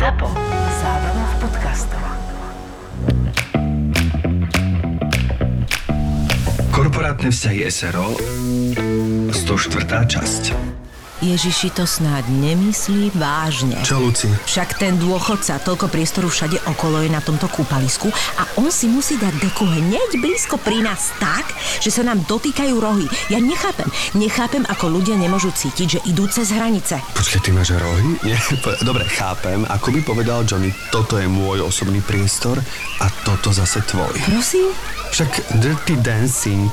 ZAPO. Zábrná v podcastov. Korporátne vzťahy SRO 104. časť Ježiši to snáď nemyslí vážne. Čo, Luci? Však ten dôchodca, toľko priestoru všade okolo je na tomto kúpalisku a on si musí dať deku hneď blízko pri nás tak, že sa nám dotýkajú rohy. Ja nechápem, nechápem, ako ľudia nemôžu cítiť, že idú cez hranice. Počkaj, ty máš rohy? Nie, po- dobre, chápem. Ako by povedal Johnny, toto je môj osobný priestor a toto zase tvoj. Prosím? Však Dirty Dancing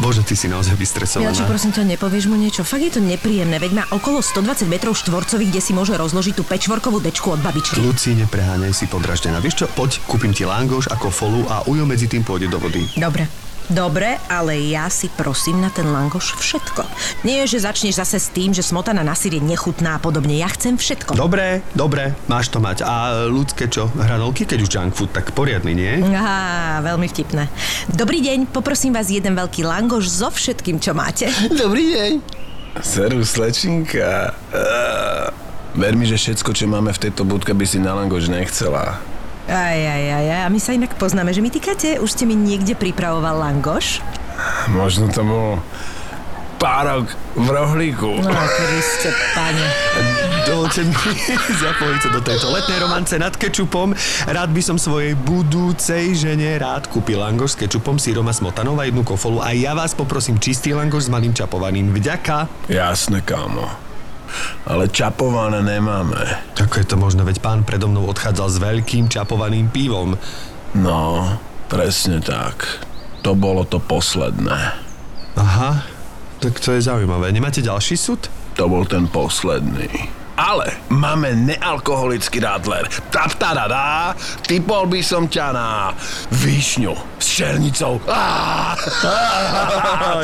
Bože, ty si naozaj vystresovaná. Milče, prosím ťa, nepovieš mu niečo? Fakt je to nepríjemné, veď má okolo 120 metrov štvorcových, kde si môže rozložiť tú pečvorkovú dečku od babičky. Luci, nepreháňaj si podraždená. Vieš čo, poď, kúpim ti langoš ako folu a ujo medzi tým pôjde do vody. Dobre. Dobre, ale ja si prosím na ten langoš všetko. Nie, že začneš zase s tým, že smotana na sír je nechutná a podobne. Ja chcem všetko. Dobre, dobre, máš to mať. A ľudské čo? Hranolky, keď už junk food, tak poriadny, nie? Aha, veľmi vtipné. Dobrý deň, poprosím vás jeden veľký langoš so všetkým, čo máte. Dobrý deň. Servus, slečinka. Uh, ver mi, že všetko, čo máme v tejto budke, by si na langoš nechcela. Aj, aj, aj, aj. A my sa inak poznáme, že mi týkate, už ste mi niekde pripravoval langoš? Možno to bol párok v rohlíku. No, Kriste, pane. Dovolte mi zapojiť sa do tejto letnej romance nad kečupom. Rád by som svojej budúcej žene rád kúpil langoš s kečupom, sírom a smotanou a jednu kofolu. A ja vás poprosím čistý langoš s malým čapovaným. Vďaka. Jasne, kámo. Ale čapované nemáme. Ako je to možno, veď pán predo mnou odchádzal s veľkým čapovaným pivom. No, presne tak. To bolo to posledné. Aha, tak to je zaujímavé. Nemáte ďalší súd? To bol ten posledný. Ale máme nealkoholický radler. Taptadadá, typol by som ťa na višňu s černicou. Á,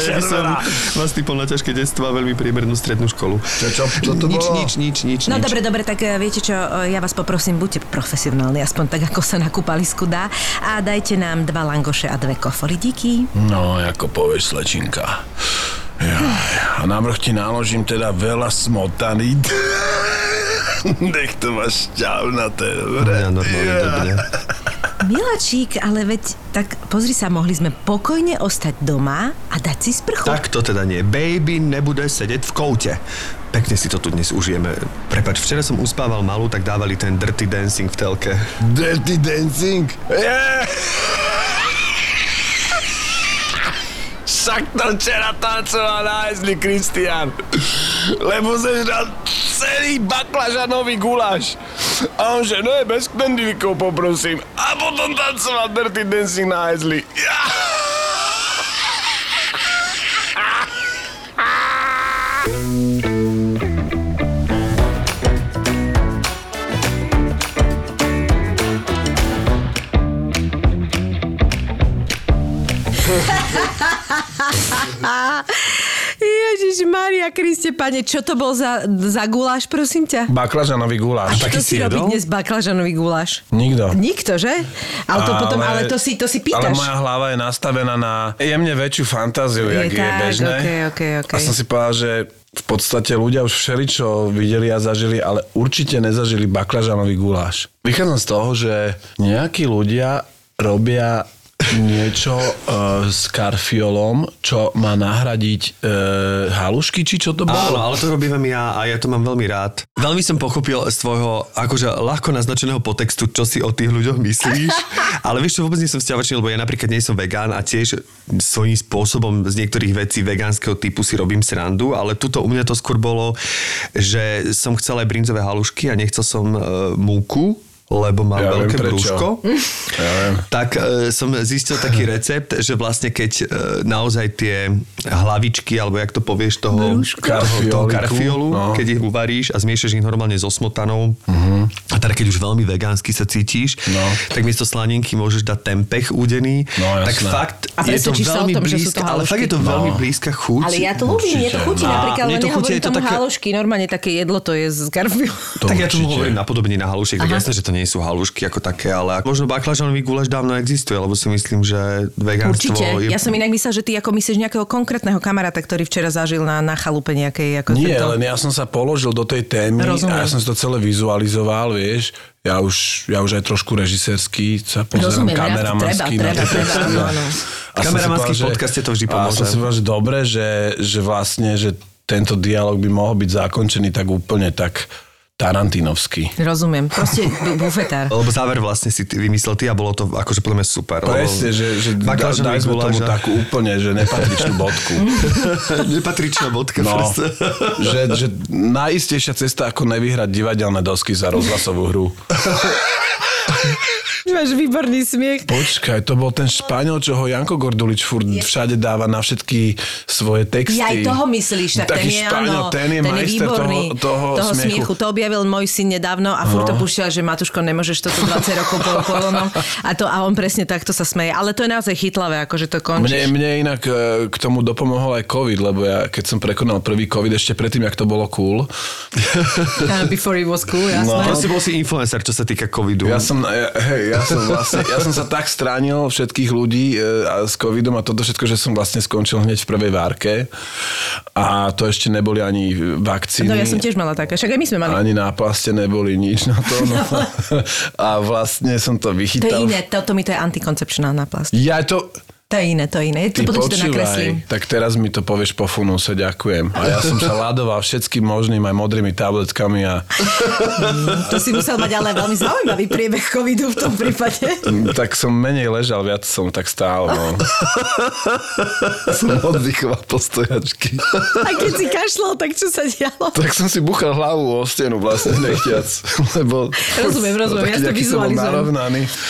ja som vás typol na ťažké detstvo a veľmi priemernú strednú školu. Čo, čo, čo to nič, bolo? nič, nič, nič, No nič. dobre, dobre, tak eh, viete čo, eh, ja vás poprosím, buďte profesionálni, aspoň tak, ako sa na kúpalisku dá. A dajte nám dva langoše a dve kofory, díky. No, ako povieš, slečinka. Jaj, a na vrch ti náložím teda veľa smotany. Nech to máš šťavnaté, dobre? Ja normálne, dobre. Milačík, ale veď, tak pozri sa, mohli sme pokojne ostať doma a dať si sprchu. Tak to teda nie. Baby nebude sedieť v koute. Pekne si to tu dnes užijeme. Prepač, včera som uspával malú, tak dávali ten dirty dancing v telke. Dirty dancing? Yeah! Však to včera tancoval nájsli Kristian. Lebo zežral celý baklažanový guláš. A on že, je bez knedlíkov poprosím. A potom tancoval Dirty Dancing Hesley. Ja. Ježiš Maria Kriste, pane, čo to bol za, za guláš, prosím ťa? Baklažanový guláš. Kto si robí dnes baklažanový guláš? Nikto. Nikto, že? Ale to potom, ale to si, to si Ale pýtaš. moja hlava je nastavená na jemne väčšiu fantáziu, Je jak je tak, bežné. okej, okej, okej. A som si povedal, že v podstate ľudia už všeličo videli a zažili, ale určite nezažili baklažanový guláš. Vychádzam z toho, že nejakí ľudia robia niečo uh, s karfiolom, čo má nahradiť uh, halušky, či čo to bolo? Áno, ale to robím ja a ja to mám veľmi rád. Veľmi som pochopil z tvojho akože ľahko naznačeného potextu, čo si o tých ľuďoch myslíš. ale vieš čo, vôbec nie som vzťavačný, lebo ja napríklad nie som vegán a tiež svojím spôsobom z niektorých vecí vegánskeho typu si robím srandu, ale tuto u mňa to skôr bolo, že som chcel aj brinzové halušky a nechcel som uh, múku, lebo mám Ja viem veľké prečo. brúško. Ja viem. Tak e, som zistil taký recept, že vlastne keď e, naozaj tie hlavičky, alebo jak to povieš, toho, toho, toho karfiolu, no. keď ich uvaríš a zmiešaš ich normálne so smotanou, a teda keď už veľmi vegánsky sa cítiš, No. tak miesto slaninky môžeš dať tempeh údený. No, tak jasné. fakt A je to veľmi tom, sú to blízka, ale fakt je to No. veľmi blízka chuť. Ale ja to ľúbim, mne to chutí Určite. napríklad, mne to nehovorím je to tomu také- halušky, normálne také jedlo to je z karfiol. To tak ja tomu hovorím napodobne na halušiek, tak jasné, že to nie sú halušky ako také, ale možno baklažanový guláš dávno existuje, lebo si myslím, že vegánstvo Určite. je... Ja som inak myslela, že ty ako myslíš nejakého konkrétneho kamaráta, ktorý včera zažil na, na chalupe nejakej... Ako Nie, tento... len ja som sa položil do tej témy Rozumiem. a ja som si to celé vizualizoval, vieš. Ja už, ja už aj trošku režisérsky sa pozerám Rozumiem, ja- kameramansky treba, treba, treba, áno, áno. A Kameramanský podcaste to vždy A pomôže. som si povedal, že dobre, že, že vlastne, že tento dialog by mohol byť zakončený tak úplne tak Tarantinovský. Rozumiem. Proste bu- bufetár. Lebo záver vlastne si ty vymyslel ty a bolo to akože podľa mňa super. Presne, že, že da, daj sme tomu takú úplne, že nepatričnú bodku. Nepatričná bodka No, proste. že, že najistejšia cesta, ako nevyhrať divadelné dosky za rozhlasovú hru. Máš výborný smiech. Počkaj, to bol ten Španiel, čo ho Janko Gordulič furt všade dáva na všetky svoje texty. Ja aj toho myslíš, tak Taký ten je, Španiel, áno, ten je ten je majster výborný. toho, toho, smiechu. smiechu. To objavil môj syn nedávno a furt to No. púšťal, že Matuško, nemôžeš toto 20 rokov po polonom. A, to, a on presne takto sa smeje. Ale to je naozaj chytlavé, akože to končíš. Mne, mne inak e, k tomu dopomohol aj COVID, lebo ja keď som prekonal prvý COVID ešte predtým, jak to bolo cool, Before it was cool, jasné. No. Proste bol si influencer, čo sa týka covidu. Ja som, ja, hej, ja som vlastne, ja som sa tak stránil všetkých ľudí e, a s covidom a toto všetko, že som vlastne skončil hneď v prvej várke a to ešte neboli ani vakcíny. No ja som tiež mala také, však aj my sme mali. Ani náplaste neboli nič na to. No. a vlastne som to To je vychytal. iné, toto mi to je antikoncepčná plast. Ja to... To je iné, to je iné. Ty To potom si to nakreslím. počúvaj, tak teraz mi to povieš po funuse, ďakujem. A ja som sa ladoval všetkým možným aj modrými tabletkami a To si musel mať ale veľmi zaujímavý priebeh covidu v tom prípade. tak som menej ležal, viac som tak stál. No. som oddychoval po stojačky. A keď si kašľal, tak čo sa dialo? Tak som si buchal hlavu o stenu vlastne nechťac, lebo... Rozumiem, rozumiem, ja si to vizualizujem.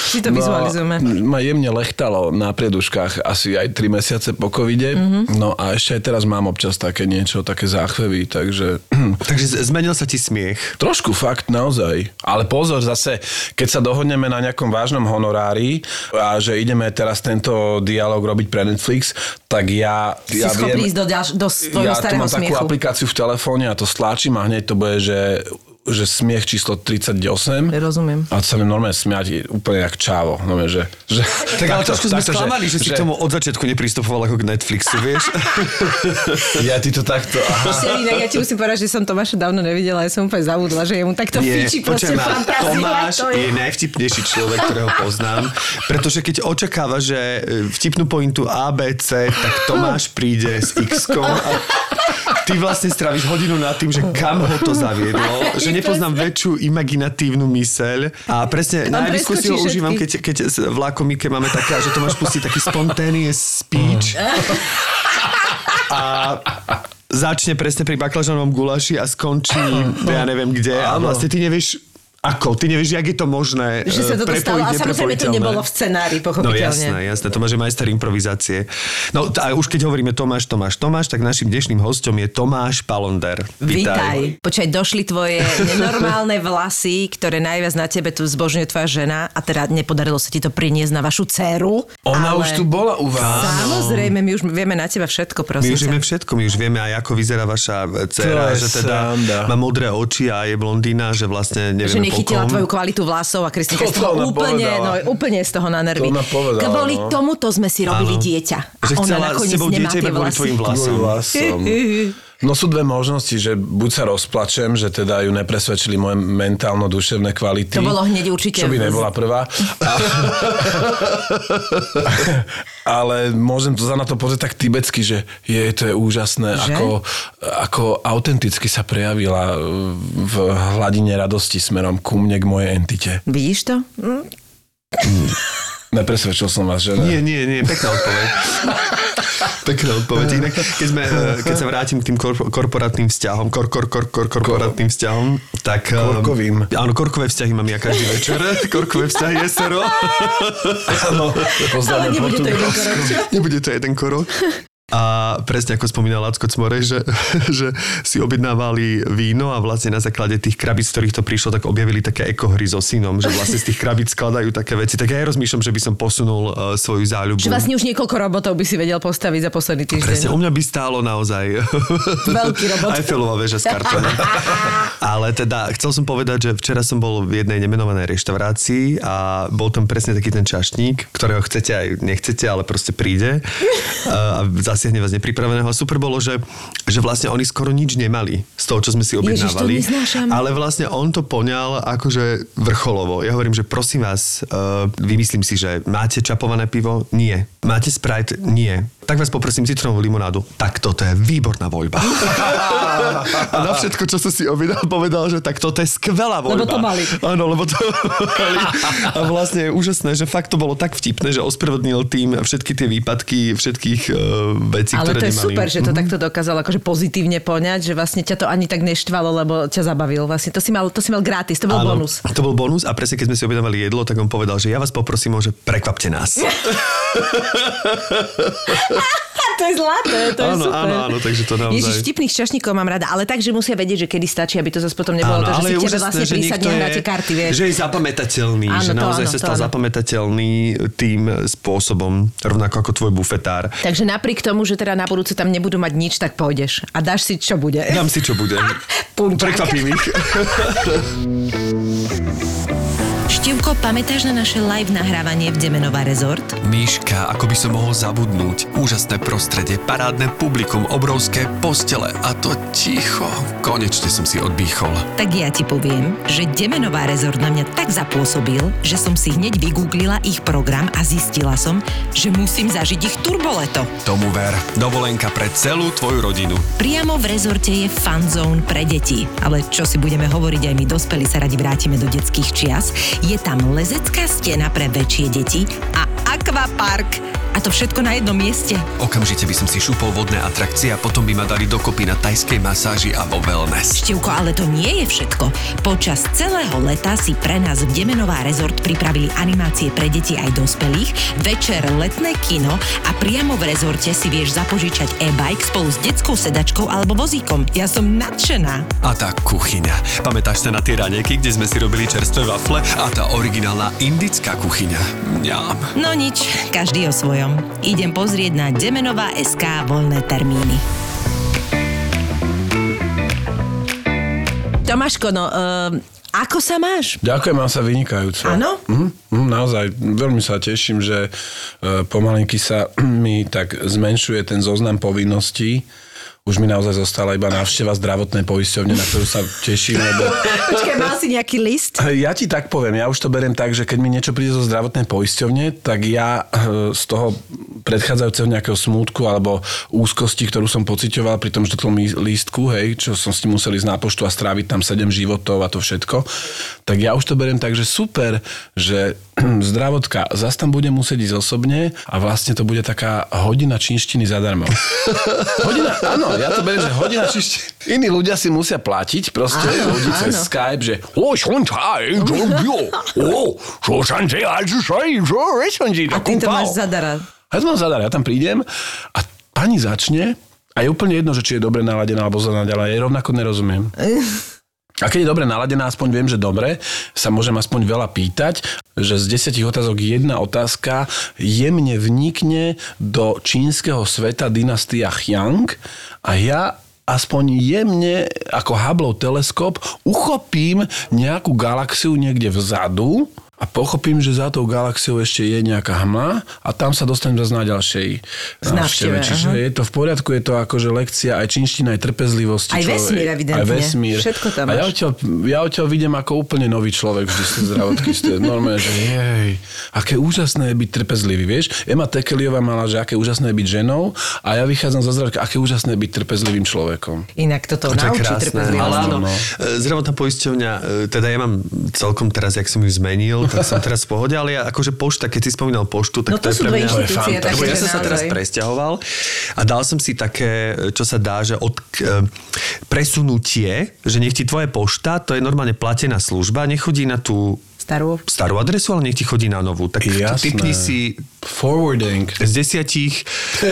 Si to vizualizujeme. Ma jemne lechtalo na prieduškách asi aj 3 mesiace po covide. Mhm. No a ešte aj teraz mám občas také niečo, také záchvevy, takže... Takže zmenil sa ti smiech. Trošku fakt, naozaj. Ale pozor, zase, keď sa dohodneme na nejakom vážnom honorári a že ideme teraz tento dialog robiť pre Netflix, tak ja, Si ja schopný viem... ísť do, ďalš- do svojho ja tu starého mám takú smiechu. aplikáciu v telefóne a to stlačím a hneď to bude, že že smiech číslo 38. Rozumiem. A to sa mi normálne smiať úplne jak čávo. No, že, že, Tak ale takto- trošku sme takto, sklamali, že, si k tomu od začiatku nepristupoval ako k Netflixu, vieš? Ja ty to takto... Aha. Inak, ja ti musím povedať, že som Tomáša dávno nevidela, ja som úplne zabudla, že jemu takto fičí proste počujem ma, fantázia. Tomáš to je najvtipnejší človek, ktorého poznám, pretože keď očakáva, že e, vtipnú pointu ABC, tak Tomáš príde s x a ty vlastne stráviš hodinu nad tým, že kam ho to zaviedlo, že nepoznám väčšiu imaginatívnu myseľ. A presne On na diskusiu preskočí užívam, keď, keď s- v Lakomike máme také, že Tomáš pustí taký spontaneous speech. A začne presne pri baklažanovom gulaši a skončí, ja neviem kde. A vlastne ty nevieš ako, ty nevieš, jak je to možné Že sa e, toto stalo a samozrejme to nebolo v scenári, No pochopiteľne. jasné, jasné, Tomáš je majster improvizácie. No a už keď hovoríme Tomáš, Tomáš, Tomáš, tak našim dnešným hostom je Tomáš Palonder. Vítaj. Počkaj, došli tvoje nenormálne vlasy, ktoré najviac na tebe tu zbožňuje tvoja žena a teda nepodarilo sa ti to priniesť na vašu dceru. Ona ale... už tu bola u vás. Samozrejme, my už vieme na teba všetko, My prosím už vieme všetko, my už vieme aj ako vyzerá vaša e, dcera, že teda sranda. má modré oči a je blondína, že vlastne Že nevieme nechytila po kom. tvoju kvalitu vlasov a Kristinka To z toho úplne, no, úplne z toho na nervy. To povedala, Kvôli no. tomuto sme si robili Áno. dieťa. A Že ona chcela s nakoniec tebou nemá dieťa tie iba kvôli vlasy. tvojim Kvôli vlasom. vlasom. No sú dve možnosti, že buď sa rozplačem, že teda ju nepresvedčili moje mentálno-duševné kvality. To bolo hneď určite Čo by nebola prvá. A... Ale môžem to za na to pozrieť tak tibetsky, že je, to je úžasné, Že? ako, ako autenticky sa prejavila v hladine radosti smerom ku mne, k mojej entite. Vidíš to? Hm? Nepresvedčil som vás, že ne? Nie, nie, nie, pekná odpoveď. pekná odpoveď. Inak, keď, sme, keď sa vrátim k tým korpo- korporátnym vzťahom, kor, kor, kor, kor, korporátnym vzťahom, tak... eh, Korkovým. Áno, korkové vzťahy mám ja každý večer. Korkové vzťahy je sero. Áno, Ale poznáme nebude to jeden korok? Nebude to jeden korok. A presne ako spomínal Lacko Cmorej, že, že si objednávali víno a vlastne na základe tých krabíc, z ktorých to prišlo, tak objavili také ekohry so synom, že vlastne z tých krabíc skladajú také veci. Tak ja aj rozmýšľam, že by som posunul uh, svoju záľubu. Že vlastne už niekoľko robotov by si vedel postaviť za posledný týždeň. Presne, u mňa by stálo naozaj Veľký robot. Eiffelová väža z kartónu. Ale teda chcel som povedať, že včera som bol v jednej nemenovanej reštaurácii a bol tam presne taký ten čašník, ktorého chcete aj nechcete, ale proste príde a zasiahne vás nepripraveného. A super bolo, že, že vlastne oni skoro nič nemali z toho, čo sme si objednávali. Ježiš, ale vlastne on to poňal akože vrcholovo. Ja hovorím, že prosím vás, uh, vymyslím si, že máte čapované pivo? Nie. Máte Sprite? Nie. Tak vás poprosím citronovú limonádu. Tak toto je výborná voľba. a na všetko, čo som si objednal, povedal, že tak toto je skvelá voľba. Lebo to mali. Áno, lebo to mali. A vlastne je úžasné, že fakt to bolo tak vtipné, že ospravedlnil tým všetky tie výpadky všetkých uh, vecí, Ale ktoré to je nemali. super, že to takto dokázal akože pozitívne poňať, že vlastne ťa to ani tak neštvalo, lebo ťa zabavil. Vlastne to si mal, to si mal gratis, to bol Áno, bonus. To bol bonus a presne keď sme si objednávali jedlo, tak on povedal, že ja vás poprosím, že prekvapte nás. to je zlaté, to je áno, super. áno, áno, takže to naozaj... Ježiš, vtipných šťastníkov mám rada, ale tak, že musia vedieť, že kedy stačí, aby to zase potom nebolo to, že si tebe vlastne prísadne hráte karty, vieš. že je zapamätateľný, Áno, že to naozaj áno, sa stal áno. zapamätateľný tým spôsobom, rovnako ako tvoj bufetár. Takže napriek tomu, že teda na budúce tam nebudú mať nič, tak pôjdeš a dáš si, čo bude. Dám si, čo bude. Prekvapím ich. Števko, pamätáš na naše live nahrávanie v Demenová rezort? Míška, ako by som mohol zabudnúť. Úžasné prostredie, parádne publikum, obrovské postele a to ticho. Konečne som si odbýchol. Tak ja ti poviem, že Demenová rezort na mňa tak zapôsobil, že som si hneď vygooglila ich program a zistila som, že musím zažiť ich turboleto. Tomu ver. Dovolenka pre celú tvoju rodinu. Priamo v rezorte je fan zone pre deti. Ale čo si budeme hovoriť, aj my dospelí sa radi vrátime do detských čias. Je tam lezecká stena pre väčšie deti a akvapark. A to všetko na jednom mieste. Okamžite by som si šupol vodné atrakcie a potom by ma dali dokopy na tajskej masáži a vo wellness. Števko, ale to nie je všetko. Počas celého leta si pre nás v Demenová rezort pripravili animácie pre deti aj dospelých, večer letné kino a priamo v rezorte si vieš zapožičať e-bike spolu s detskou sedačkou alebo vozíkom. Ja som nadšená. A tá kuchyňa. Pamätáš sa na tie ranieky, kde sme si robili čerstvé wafle? A tá originálna indická kuchyňa. Mňam. No nič, každý o svojom. Idem pozrieť na Demenová SK voľné termíny. Tomáško, no, uh, ako sa máš? Ďakujem, mám sa vynikajúco. Áno? Mhm, mhm, naozaj, veľmi sa teším, že e, pomalinky sa mi tak zmenšuje ten zoznam povinností. Už mi naozaj zostala iba návšteva zdravotnej poisťovne, na ktorú sa teším, lebo Počkaj, mal si nejaký list? Ja ti tak poviem, ja už to beriem tak, že keď mi niečo príde zo zdravotnej poisťovne, tak ja eh, z toho predchádzajúceho nejakého smútku alebo úzkosti, ktorú som pocitoval pri tom žltom lístku, hej, čo som s tým musel ísť na poštu a stráviť tam 7 životov a to všetko, tak ja už to beriem tak, že super, že zdravotka zase tam bude musieť ísť osobne a vlastne to bude taká hodina čínštiny zadarmo. Hodina, áno, ja to beriem, že hodina čínštiny. Iní ľudia si musia platiť proste Áno, ľudí cez áno. Skype, že o, šon čaj, čo bio, o, čo som si, a čo sa, čo, som A ty to máš zadara. Ja to mám zadar, ja tam prídem a pani začne a je úplne jedno, že či je dobre naladená alebo zle naladená, ja jej rovnako nerozumiem. A keď je dobre naladená, aspoň viem, že dobre, sa môžem aspoň veľa pýtať, že z desiatich otázok jedna otázka jemne vnikne do čínskeho sveta dynastia Chiang a ja aspoň jemne ako Hubbleov teleskop uchopím nejakú galaxiu niekde vzadu a pochopím, že za tou galaxiou ešte je nejaká hmla a tam sa dostanem zase na ďalšej návšteve, Čiže aha. je to v poriadku, je to akože lekcia aj čínština, aj trpezlivosti. Aj človek- vesmír, evidentne. Aj vesmír. Všetko tam A ja odtiaľ, ja odtiaľ vidím ako úplne nový človek vždy z tej zdravotky. z tej- Normálne, že jej, aké úžasné je byť trpezlivý, vieš? Emma Tekeliová mala, že aké úžasné je byť ženou a ja vychádzam zo zdravotky, aké úžasné je byť trpezlivým človekom. Inak toto To naučí krásne. trpezlivosti. Ale áno, no. e, zdravotná poisťovňa, e, teda ja mám celkom teraz, jak som ju zmenil, tak som teraz v pohode, ale ja akože pošta, keď si spomínal poštu, tak No to je sú pre mňa... Lebo ja som sa teraz presťahoval a dal som si také, čo sa dá, že od e, presunutie, že nech ti tvoje pošta, to je normálne platená služba, nechodí na tú Starú. starú adresu, ale nech ti chodí na novú. Tak Jasné. typni si Forwarding. Z desiatich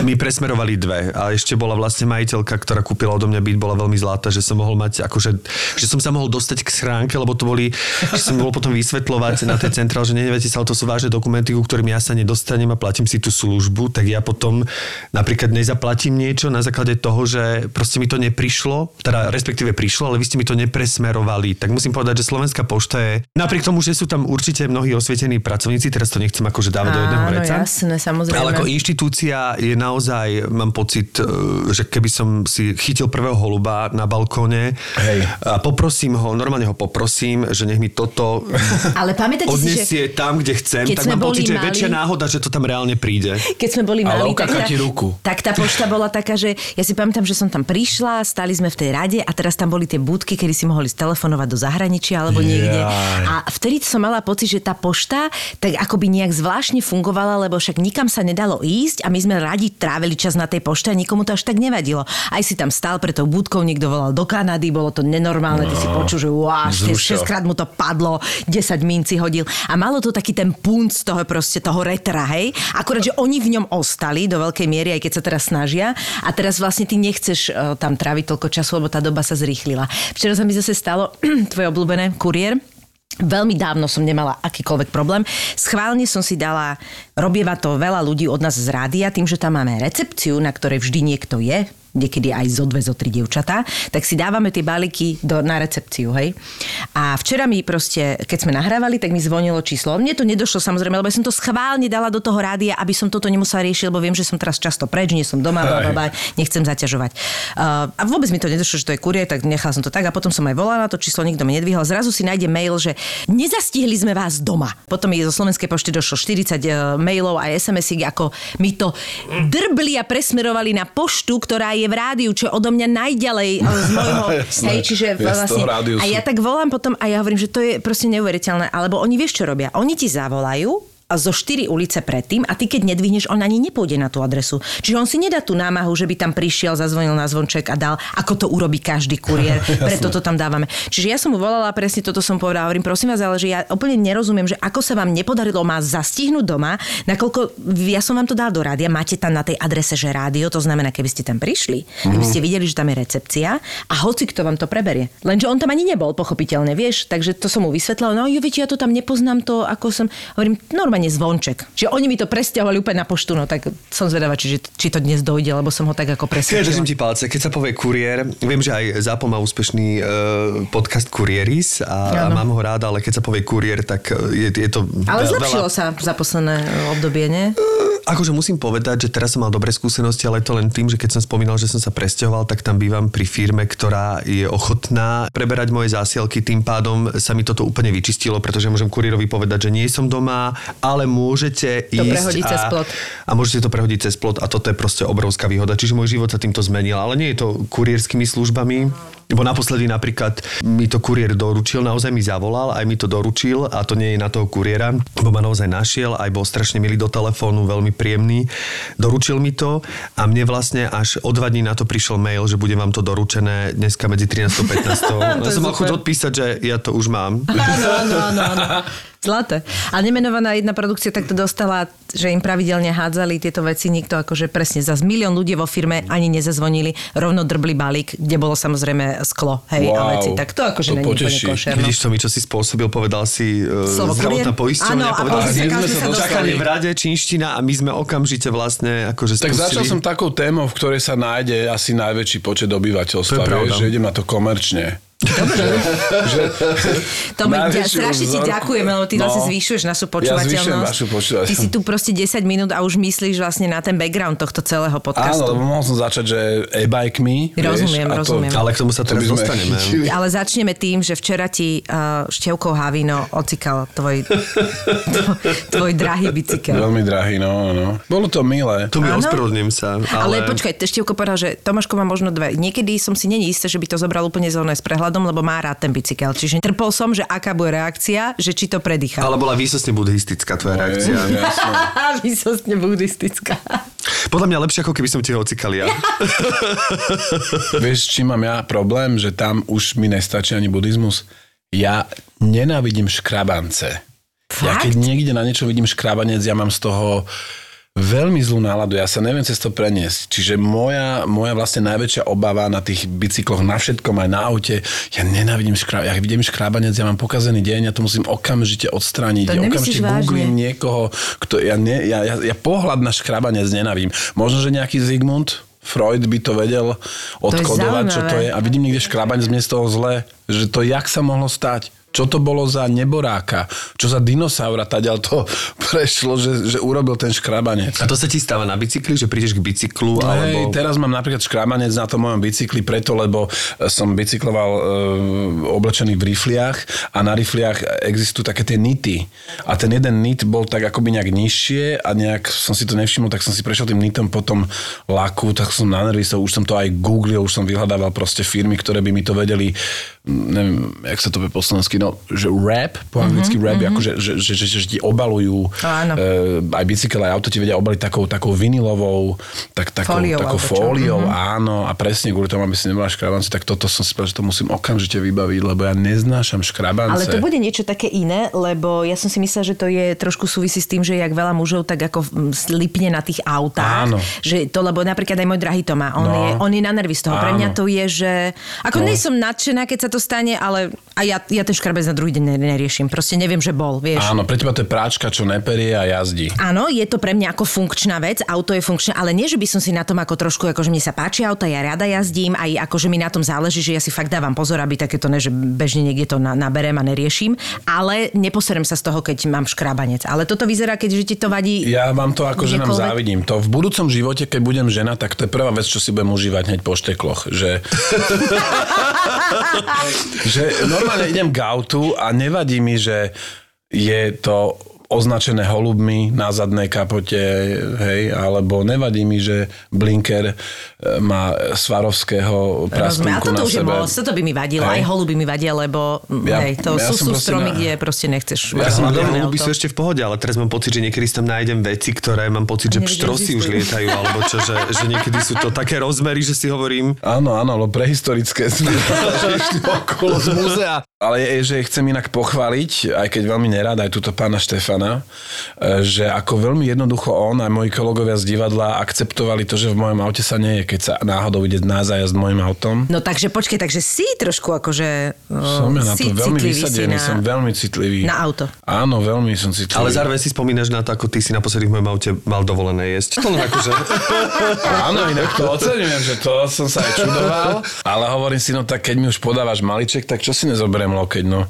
mi presmerovali dve. A ešte bola vlastne majiteľka, ktorá kúpila odo mňa byt, bola veľmi zlatá, že som mohol mať, akože, že som sa mohol dostať k schránke, lebo to boli, že som bol potom vysvetľovať na tej centrál, že neviete sa, ale to sú vážne dokumenty, ku ktorým ja sa nedostanem a platím si tú službu, tak ja potom napríklad nezaplatím niečo na základe toho, že proste mi to neprišlo, teda respektíve prišlo, ale vy ste mi to nepresmerovali. Tak musím povedať, že Slovenská pošta je, napriek tomu, že sú tam určite mnohí osvietení pracovníci, teraz to nechcem akože dávať do jedného Áno, vreca. Jasné, samozrejme. Ale ako inštitúcia je naozaj, mám pocit, e, že keby som si chytil prvého holuba na balkóne Hej. a poprosím ho, normálne ho poprosím, že nech mi toto Ale pamätáte si, že odnesie tam, kde chcem, keď tak mám pocit, že je mali- väčšia náhoda, že to tam reálne príde. keď sme boli mali, tak tá, ti ruku. tak tá pošta bola taká, že ja si pamätám, že som tam prišla, stali sme v tej rade a teraz tam boli tie budky, kedy si mohli telefonovať do zahraničia alebo niekde. Jaj. A vtedy som mala pocit, že tá pošta tak akoby nejak zvláštne fungovala, lebo však nikam sa nedalo ísť a my sme radi trávili čas na tej pošte a nikomu to až tak nevadilo. Aj si tam stál pre tou budkou, niekto volal do Kanady, bolo to nenormálne, ty si počul, že wow, Zrušil. 6 krát mu to padlo, 10 minci hodil a malo to taký ten punt z toho proste toho retra, hej. Akurát, že oni v ňom ostali do veľkej miery, aj keď sa teraz snažia a teraz vlastne ty nechceš uh, tam tráviť toľko času, lebo tá doba sa zrýchlila. Včera sa mi zase stalo tvoje obľúbené kuriér, Veľmi dávno som nemala akýkoľvek problém. Schválne som si dala, robieva to veľa ľudí od nás z rádia, tým, že tam máme recepciu, na ktorej vždy niekto je, niekedy aj zo dve, zo tri dievčatá, tak si dávame tie balíky do, na recepciu, hej. A včera mi proste, keď sme nahrávali, tak mi zvonilo číslo. Mne to nedošlo samozrejme, lebo ja som to schválne dala do toho rádia, aby som toto nemusela riešiť, lebo viem, že som teraz často preč, nie som doma, bla, bla, bla, nechcem zaťažovať. Uh, a vôbec mi to nedošlo, že to je kurier, tak nechala som to tak a potom som aj volala na to číslo, nikto mi nedvihol. Zrazu si nájde mail, že nezastihli sme vás doma. Potom mi zo Slovenskej pošty došlo 40 uh, mailov a SMS-iek, ako mi to drbli a presmerovali na poštu, ktorá je v rádiu, čo je odo mňa najďalej uh, z môjho... Jasné. hej, čiže Je vlastne... A ja tak volám potom a ja hovorím, že to je proste neuveriteľné. Alebo oni vieš, čo robia? Oni ti zavolajú zo štyri ulice predtým a ty keď nedvihneš, on ani nepôjde na tú adresu. Čiže on si nedá tú námahu, že by tam prišiel, zazvonil na zvonček a dal, ako to urobí každý kuriér. Preto to tam dávame. Čiže ja som mu volala, presne toto som povedala. Hovorím, prosím vás, ale že ja úplne nerozumiem, že ako sa vám nepodarilo ma zastihnúť doma, nakoľko ja som vám to dal do rádia, máte tam na tej adrese, že rádio, to znamená, keby ste tam prišli, keby ste videli, že tam je recepcia a hoci kto vám to preberie. Lenže on tam ani nebol, pochopiteľne, vieš, takže to som mu vysvetlila. No, jo, viete, ja to tam nepoznám, to ako som, hovorím, normálne zvonček. Čiže oni mi to presťahovali úplne na poštu, no tak som zvedavá, či, či to dnes dojde, lebo som ho tak ako Keď držím presvedčila. ti palce, keď sa povie kuriér, viem, že aj Zápo má úspešný uh, podcast Kurieris a, a mám ho rád, ale keď sa povie kuriér, tak eh, je, je to Ale veľa- zlepšilo sa za posledné obdobie, nie? Akože musím povedať, že teraz som mal dobré skúsenosti, ale je to len tým, že keď som spomínal, že som sa presťahoval, tak tam bývam pri firme, ktorá je ochotná preberať moje zásielky. Tým pádom sa mi toto úplne vyčistilo, pretože môžem kuriérovi povedať, že nie som doma, ale môžete To ísť a, cez plot. a môžete to prehodiť cez plot a toto je proste obrovská výhoda. Čiže môj život sa týmto zmenil, ale nie je to kurierskými službami. Lebo naposledy napríklad mi to kuriér doručil, naozaj mi zavolal, aj mi to doručil a to nie je na toho kuriéra, bo ma naozaj našiel, aj bol strašne milý do telefónu, veľmi príjemný. Doručil mi to a mne vlastne až o dva dní na to prišiel mail, že bude vám to doručené dneska medzi 13 a 15. ja som mal chuť odpísať, že ja to už mám. Áno, áno, áno. Zlaté. A nemenovaná jedna produkcia takto dostala, že im pravidelne hádzali tieto veci, nikto akože presne za milión ľudí vo firme ani nezazvonili, rovno drbli balík, kde bolo samozrejme sklo, hej, a Wow, veci. Tak to akože to není poteší. Vidíš to mi, čo si spôsobil, povedal si uh, Slovo zdravotná poisťovňa, a povedal si dostali. v rade, čínština a my sme okamžite vlastne akože Tak spustili. začal som takou témou, v ktorej sa nájde asi najväčší počet obyvateľstva. To je pravda. vieš, že idem na to komerčne. Že, Tomek, ja najväčšiu strašne ti vzorku. ďakujem, lebo ty No. vlastne zvyšuješ našu Ja počúvateľnosť. vašu počúvateľnosť. Ty si tu proste 10 minút a už myslíš vlastne na ten background tohto celého Áno, podcastu. lebo mohol som začať, že e-bike me. Rozumiem, vieš, a to- rozumiem. Ale k tomu sa to teraz sme dostaneme. chytili. Ale začneme tým, že včera ti uh, števkou Havino ocikal tvoj, tvoj, tvoj drahý bicykel. Veľmi drahý, no, no. Bolo to milé. Tu mi Áno. ospravedlňujem sa. Ale, Ale, počkaj, Števko povedal, že Tomáško má možno dve. Niekedy som si není istá, že by to zobral úplne zóne s prehľadom, lebo má rád ten bicykel. Čiže trpol som, že aká bude reakcia, že či to predýcha. ale bola výsostne buddhistická tvoja reakcia. Jasné. Vysostne buddhistická. Podľa mňa lepšie, ako keby som ti ho ocikal ja. Vieš, čím mám ja problém, že tam už mi nestačí ani buddhizmus? Ja nenávidím škrabance. Ja Fakt? keď niekde na niečo vidím škrabanec, ja mám z toho veľmi zlú náladu, ja sa neviem cez to preniesť. Čiže moja, moja vlastne najväčšia obava na tých bicykloch, na všetkom, aj na aute, ja nenávidím škrábanie, ja vidím škrábanec, ja mám pokazený deň, ja to musím okamžite odstrániť. To okamžite googlím vážne? niekoho, kto, ja, ne, ja, ja, ja pohľad na škrábanec nenávidím. Možno, že nejaký Zigmund Freud by to vedel odkodovať, čo to je. A vidím niekde škrábanec, mne z toho zle, že to jak sa mohlo stať. Čo to bolo za neboráka? Čo za dinosaura taďal to prešlo, že, že urobil ten škrabanec? A to sa ti stáva na bicykli, že prídeš k bicyklu, alebo... Hej, teraz mám napríklad škrabanec na tom mojom bicykli preto, lebo som bicykloval e, oblečený v rifliach a na rifliach existujú také tie nity. A ten jeden nit bol tak akoby nejak nižšie a nejak som si to nevšimol, tak som si prešiel tým nitom po tom laku, tak som na nervy, už som to aj googlil, už som vyhľadával proste firmy, ktoré by mi to vedeli, neviem, jak sa to povie po slovensky, no, že rap, po anglicky rap, mm-hmm. akože, že, že, že, že, že ti obalujú Áno. e, aj bicykel, aj auto ti vedia obaliť takou, takou vinilovou, tak, takou, Fóliou takou fóliou, áno, a presne kvôli tomu, aby si nebola škrabanci, tak toto som si povedal, že to musím okamžite vybaviť, lebo ja neznášam škrabance. Ale to bude niečo také iné, lebo ja som si myslela, že to je trošku súvisí s tým, že jak veľa mužov tak ako mm, slipne na tých autách. Áno. Že to, lebo napríklad aj môj drahý to má. On, No. je, on je na nervy z toho. Pre mňa Áno. to je, že... Ako No. no. som nadšená, keď sa to stane, ale a ja, ja ten škrabec na druhý deň ne- neriešim. Proste neviem, že bol, vieš. Áno, pre teba to je práčka, čo neperie a jazdí. Áno, je to pre mňa ako funkčná vec, auto je funkčné, ale nie, že by som si na tom ako trošku, akože mne sa páči auta, ja rada jazdím, aj akože mi na tom záleží, že ja si fakt dávam pozor, aby takéto ne, že bežne niekde to na, naberem a neriešim, ale neposerem sa z toho, keď mám škrabanec. Ale toto vyzerá, keď ti to vadí. Ja vám to ako ženám závidím. To v budúcom živote, keď budem žena, tak to je prvá vec, čo si budem užívať hneď po štekloch. Že, že normálne idem k autu a nevadí mi, že je to označené holubmi na zadnej kapote, hej, alebo nevadí mi, že Blinker e, má Svarovského toto na už je toto by mi vadilo, Hej. aj holuby mi vadia, lebo mm, Ja- hej, to ja sú, sú proste stromy, na- kde proste nechceš. Ja som žiadne Holuby sú ešte v pohode, ale teraz mám pocit, že niekedy si tam nájdem veci, ktoré mám pocit, že pštrosy už lietajú, alebo čo, že, že niekedy sú to také rozmery, že si hovorím, Áno, áno, lebo prehistorické sme okolo z múzea. Ale je, že chcem inak pochváliť, aj keď veľmi nerád, aj túto pána Štefana, e, že ako veľmi jednoducho on a moji kolegovia z divadla akceptovali to, že v mojom aute sa nie je, keď sa náhodou ide na zájazd mojim autom. No takže počkej, takže si trošku akože... Som ja na to veľmi vysadený, na... som veľmi citlivý. na auto. Áno, veľmi som citlivý. ale zároveň si spomínaš na to, ako ty si naposledy v mojom aute mal dovolené jesť. To len akože... Áno, inak to oceňujem, že to som sa aj čudoval, ale hovorím si, no tak keď mi už podávaš maliček, tak čo si nezoberiem lokeť, no.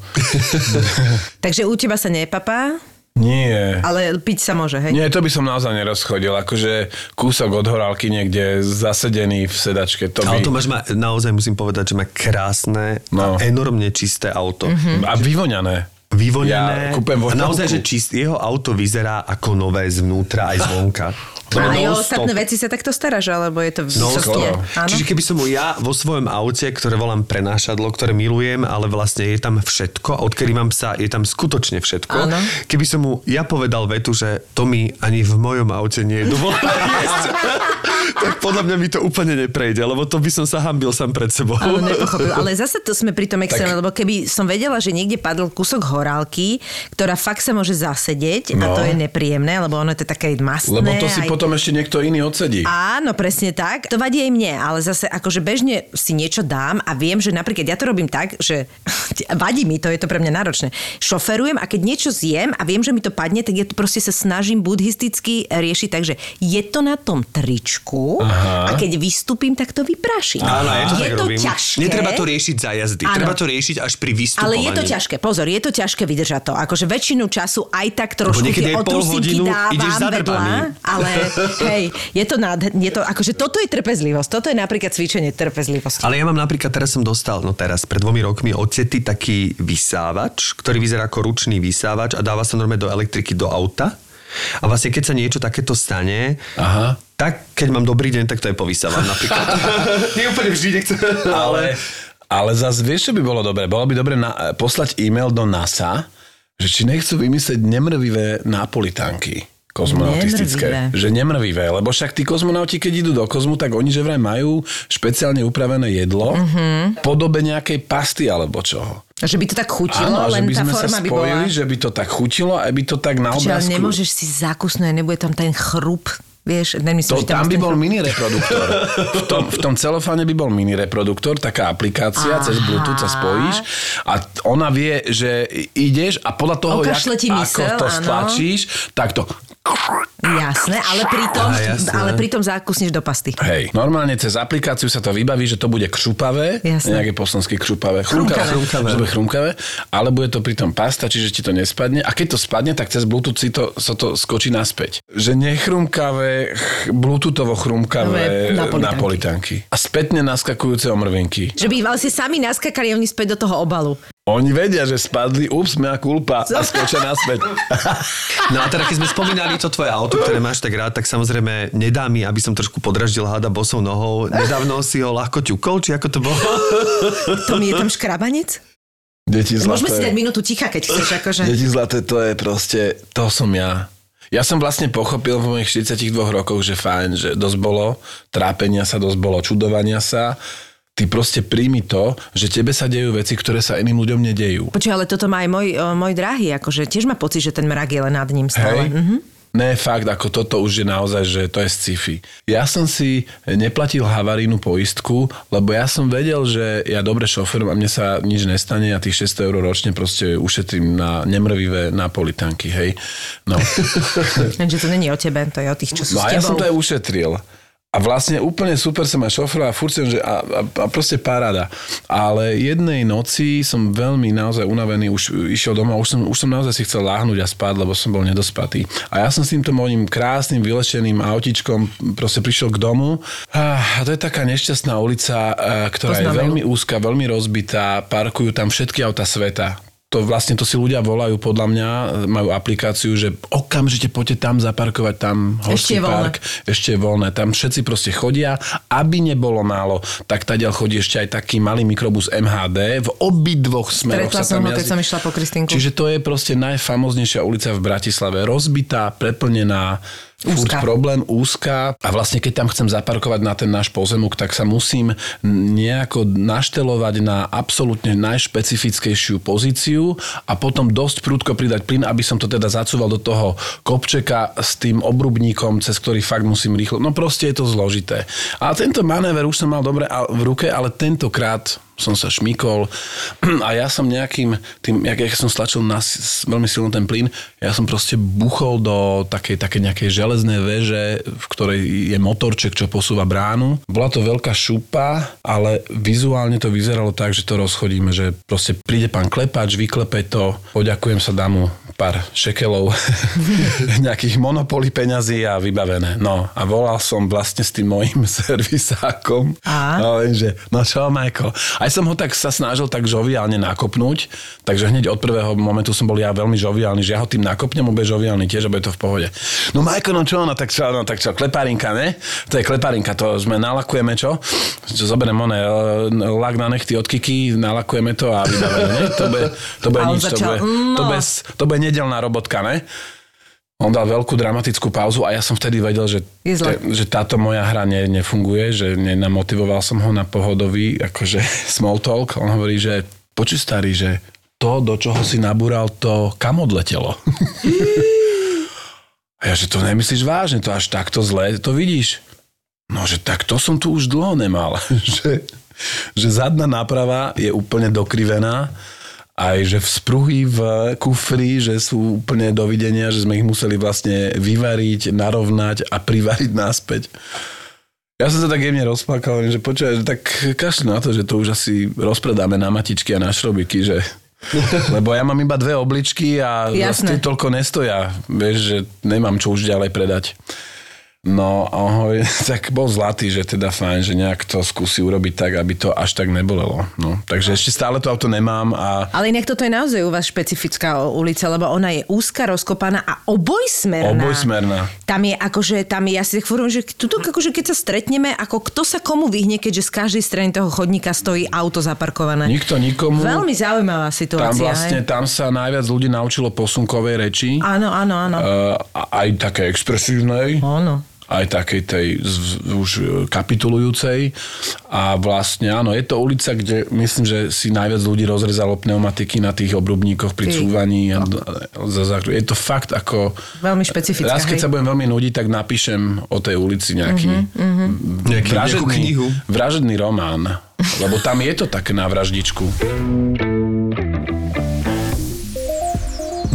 Takže u teba sa nepapá, Nie. ale piť sa môže, hej? Nie, to by som naozaj nerozchodil. Akože kúsok od horálky niekde zasedený v sedačke. To by... Ale Tomáš má, naozaj musím povedať, že má krásne No. a enormne čisté auto. Mhm. A vyvoňané. Vyvonené. Ja kúpem a naozaj, že čist, jeho auto vyzerá ako nové zvnútra aj zvonka. A aj o ostatné veci sa takto staráš, alebo je to No, skoro. Áno? Čiže keby som mu ja vo svojom aute, ktoré volám prenášadlo, ktoré milujem, ale vlastne je tam všetko, a odkedy mám psa, je tam skutočne všetko. Áno. Keby som mu ja povedal vetu, že to mi ani v mojom aute nie je dovolené jesť, tak podľa mňa mi to úplne neprejde, lebo to by som sa hambil sám pred sebou. Áno, nepochopil. Ale zase to sme pri tom extréme, Tak- lebo keby som vedela, že niekde padol kúsok horálky, ktorá fakt sa môže zasedieť a No. to je nepríjemné, lebo ono je to také mastné. Lebo to si. Potom ešte niekto iný odsedí. Áno, presne tak. To vadí aj mne, ale zase akože bežne si niečo dám a viem, že napríklad ja to robím tak, že vadí mi to, je to pre mňa náročné. Šoferujem a keď niečo zjem a viem, že mi to padne, tak ja to proste sa snažím buddhisticky riešiť, takže je to na tom tričku Aha. a keď vystúpim, tak to vypraším. Áno, ja to je tak to robím. ťažké. Netreba to riešiť za jazdy, Áno. treba to riešiť až pri Ale vystupovaní. je to ťažké, pozor, je to ťažké vydržať to. Akože väčšinu času aj tak trošku niekedy tie hodinu dávam ideš vedľa, ale hej, je to, nádher, je to akože toto je trpezlivosť, toto je napríklad cvičenie trpezlivosti. Ale ja mám napríklad, teraz som dostal, no teraz, pred dvomi rokmi od Cety taký vysávač, ktorý vyzerá ako ručný vysávač a dáva sa normálne do elektriky do auta. A vlastne keď sa niečo takéto stane, Aha. tak keď mám dobrý deň, tak to aj povysávam napríklad. Nie úplne vždy nechcem. Ale, ale zase vieš, čo by bolo dobre? Bolo by dobre na, poslať e-mail do NASA, že či nechcú vymyslieť nemrvivé napolitánky kozmonautistické. Nemrvivé. Že nemrvivé, lebo však tí kozmonauti, keď idú do kozmu, tak oni že vraj majú špeciálne upravené jedlo Mhm. v podobe nejakej pasty alebo čoho. Že by to tak chutilo, Áno, a že len by tá sme sa forma by bola... spojili, že by to tak chutilo a by to tak na Čiže ale obrázku... nemôžeš si zakusnúť, nebude tam ten chrup, vieš, nemyslím, To, tam, tam by ten bol chrup. mini reproduktor. V tom, v tom celofáne by bol mini reproduktor, taká aplikácia, Aha. cez Bluetooth sa spojíš a ona vie, že ideš a podľa toho, Okašle ti ako myseľ, to áno. stlačíš, tak to... Jasné, ale pritom, Á, jasné. ale pritom zákusneš do pasty. Hej, normálne cez aplikáciu sa to vybaví, že to bude křupavé, Jasné. nejaké poslanské křupavé, Chrumkavé. chrumkavé, že bude chrumkavé, ale bude to pritom pasta, čiže ti to nespadne a keď to spadne, tak cez Bluetooth si to, sa to skočí naspäť. Že nechrumkavé, ch- Bluetoothovo chrumkavé Nové napolitánky. napolitánky. A spätne naskakujúce omrvinky. Že by vlastne sami naskakali oni späť do toho obalu. Oni vedia, že spadli, ups, mea kulpa a skočia naspäť. No a teda keď sme spomínali to tvoje auto, ktoré máš tak rád, tak samozrejme nedá mi, aby som trošku podraždil hada bosou nohou. Nedávno si ho ľahko ťukol, či ako to bolo? To mi je tam škrabanec? Deti Môžeme si dať zlaté. minútu ticha, keď chceš, akože. Deti zlaté, to je proste, to som ja. Ja som vlastne pochopil v mojich 42 rokoch, že fajn, že dosť bolo trápenia sa, dosť bolo čudovania sa. Ty proste príjmi to, že tebe sa dejú veci, ktoré sa iným ľuďom nedejú. Počuj, ale toto má aj môj, môj drahý, akože tiež má pocit, že ten mrak je len nad ním stále. Hej? Mhm. Ne, fakt, ako toto už je naozaj, že to je sci-fi. Ja som si neplatil havarínu poistku, lebo ja som vedel, že ja dobre šoferujem a mne sa nič nestane a tých 600 eur ročne proste ušetrím na nemrvivé napolitanky, hej. No. Lenže to není o tebe, to je o tých, čo sú No s a ja tebou. som to aj ušetril. A vlastne úplne super som aj šofroval a furt že a, a, a proste paráda. Ale jednej noci som veľmi naozaj unavený, už išiel domov, už som, už som naozaj si chcel láhnuť a spať, lebo som bol nedospatý. A ja som s týmto mojím krásnym, vylešeným autičkom proste prišiel k domu. A to je taká nešťastná ulica, eh, ktorá je Poznám ju. veľmi úzka, veľmi rozbitá, parkujú tam všetky auta sveta to vlastne to si ľudia volajú podľa mňa, majú aplikáciu, že okamžite poďte tam zaparkovať, tam Ešte horský voľné. park, ešte je voľné. Tam všetci proste chodia, aby nebolo málo, tak tadiaľ chodí ešte aj taký malý mikrobus MHD, v obidvoch smeroch Stretla sa tam ho, keď som išla po Kristinku. Čiže to je proste najfamoznejšia ulica v Bratislave. Rozbitá, preplnená, Úzka. problém, úzka. A vlastne keď tam chcem zaparkovať na ten náš pozemok, tak sa musím nejako naštelovať na absolútne najšpecifickejšiu pozíciu a potom dosť prúdko pridať plyn, aby som to teda zacúval do toho kopčeka s tým obrubníkom, cez ktorý fakt musím rýchlo. No proste je to zložité. A tento manéver už som mal dobre v ruke, ale tentokrát som sa šmikol a ja som nejakým, tým, jak, jak som stlačil na veľmi silno ten plyn, ja som proste buchol do takej, takej nejakej železnej veže, v ktorej je motorček, čo posúva bránu. Bola to veľká šupa, ale vizuálne to vyzeralo tak, že to rozchodíme, že proste príde pán klepač, vyklepe to, poďakujem sa, dám mu pár šekelov, nejakých monopoly peňazí a vybavené. No a volal som vlastne s tým mojim servisákom. A? No, že, no čo, Michael? Aj som ho tak sa snažil tak žoviálne nakopnúť, takže hneď od prvého momentu som bol ja veľmi žoviálny, že ja ho tým nakopnem, bude žoviálny tiež a bude to v pohode. No Michael, no čo, no tak čo, no tak čo, kleparinka, ne? To je kleparinka, to sme nalakujeme, čo? Čo zoberiem one, e, lak na nechty od Kiki, nalakujeme to a vybavené, ne? To bude, to bude nič, to bude, "No." to bude, to bude nedelná robotka, ne? On dal veľkú dramatickú pauzu a ja som vtedy vedel, že, te- že táto moja hra ne, nefunguje, že nenamotivoval som ho na pohodový akože small talk. On hovorí, že počuj starý, že to, do čoho si nabúral, to kam odletelo? a ja, že to nemyslíš vážne, to až takto zle, to vidíš? No, že tak to som tu už dlho nemal. že, že zadná náprava je úplne dokrivená, aj že v spruhy v kufri, že sú úplne dovidenia, že sme ich museli vlastne vyvariť, narovnať a privariť naspäť. Ja som sa tak jemne rozplakal, že počúvaj, tak kašli na to, že to už asi rozpredáme na matičky a na šrobiky, že lebo ja mám iba dve obličky a Jasné. vlastne toľko nestoja. Vieš, že nemám čo už ďalej predať. No a on hovorí, tak bol zlatý, že teda fajn, že nejak to skúsi urobiť tak, aby to až tak nebolelo. No, takže ešte stále to auto nemám a Ale inak toto je naozaj u vás špecifická ulica, lebo ona je úzka, rozkopaná a obojsmerná. obojsmerná. Tam je akože, tam je, ja si tak fúrujem, že tuto, akože keď sa stretneme, ako kto sa komu vyhne, keďže z každej strany toho chodníka stojí auto zaparkované. Nikto nikomu. Veľmi zaujímavá Tam situácia. vlastne, hej? tam sa najviac ľudí naučilo posunkovej reči. Áno, áno, áno. Uh, aj také expresívnej. Áno. Aj takej tej z, už kapitulujúcej. A vlastne áno, je to ulica, kde myslím, že si najviac ľudí rozrezalo pneumatiky na tých obrubníkoch pri cúvaní. A, je to fakt ako... Veľmi špecifická, Raz, keď hej. sa budem veľmi nudiť, tak napíšem o tej ulici nejaký, Mhm, Nejaký, nejakú knihu. vražedný román. Lebo tam je to také na vraždičku.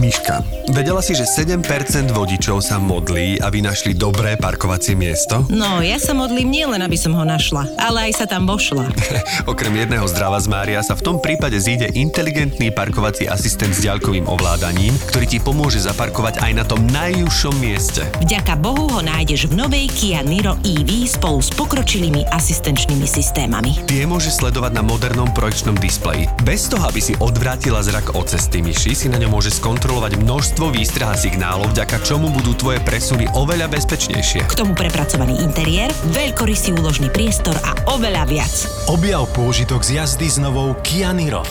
Miška, vedela si, že 7% vodičov sa modlí, aby našli dobré parkovacie miesto? No, ja sa modlím nielen, aby som ho našla, ale aj sa tam vošla. Okrem jedného zdrava z Mária sa v tom prípade zíde inteligentný parkovací asistent s ďalkovým ovládaním, ktorý ti pomôže zaparkovať aj na tom najúžšom mieste. Vďaka Bohu ho nájdeš v novej Kia Niro EV spolu s pokročilými asistenčnými systémami. Tie môže sledovať na modernom projekčnom displeji. Bez toho, aby si odvrátila zrak od cesty myši, si na ňom môže skontrolovať množstvo výstrah a signálov, vďaka čomu budú tvoje presuny oveľa bezpečnejšie. K tomu prepracovaný interiér, veľkorysý úložný priestor a oveľa viac. Objav pôžitok z jazdy s novou Kia Niro,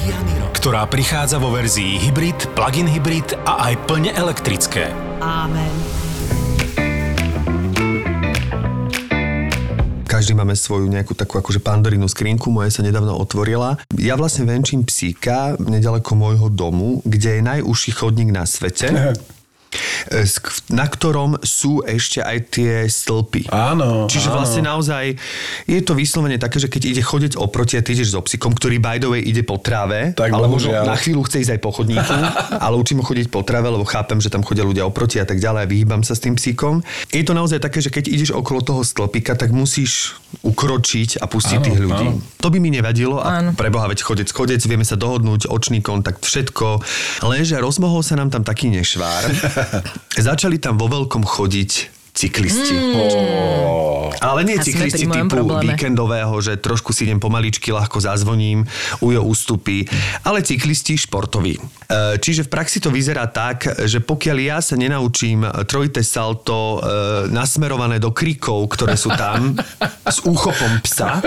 ktorá prichádza vo verzii hybrid, plug-in hybrid a aj plne elektrické. Amen. Každý máme svoju nejakú takú akože pandorinu skrinku, moja sa nedávno otvorila. Ja vlastne venčím psíka nedaleko môjho domu, kde je najúžší chodník na svete. s- na ktorom sú ešte aj tie stĺpy. Áno, Čiže áno. vlastne naozaj je to vyslovene také, že keď ide chodec oproti a ty ideš so psíkom, ktorý by the way ide po tráve, Tak ale možno na chvíľu chce ísť aj po chodníku, ale učím ho chodiť po tráve, lebo chápem, že tam chodia ľudia oproti a tak ďalej a vyhýbam sa s tým psíkom. Je to naozaj také, že keď ideš okolo toho stĺpika, tak musíš ukročiť a pustiť Áno, tých ľudí. áno. To by mi nevadilo a Áno. preboha, veď chodec, chodec, vieme sa dohodnúť, očný kontakt, všetko. Lenže rozmohol sa nám tam taký nešvár. Začali tam vo veľkom chodiť cyklisti. Ale nie A cyklisti typu probléme. víkendového, že trošku si idem pomaličky, ľahko zazvoním, ujo ústupy, ale cyklisti športoví. E, Čiže v praxi to vyzerá tak, že pokiaľ ja sa nenaučím trojité salto e, nasmerované do krikov, ktoré sú tam, s úchopom psa,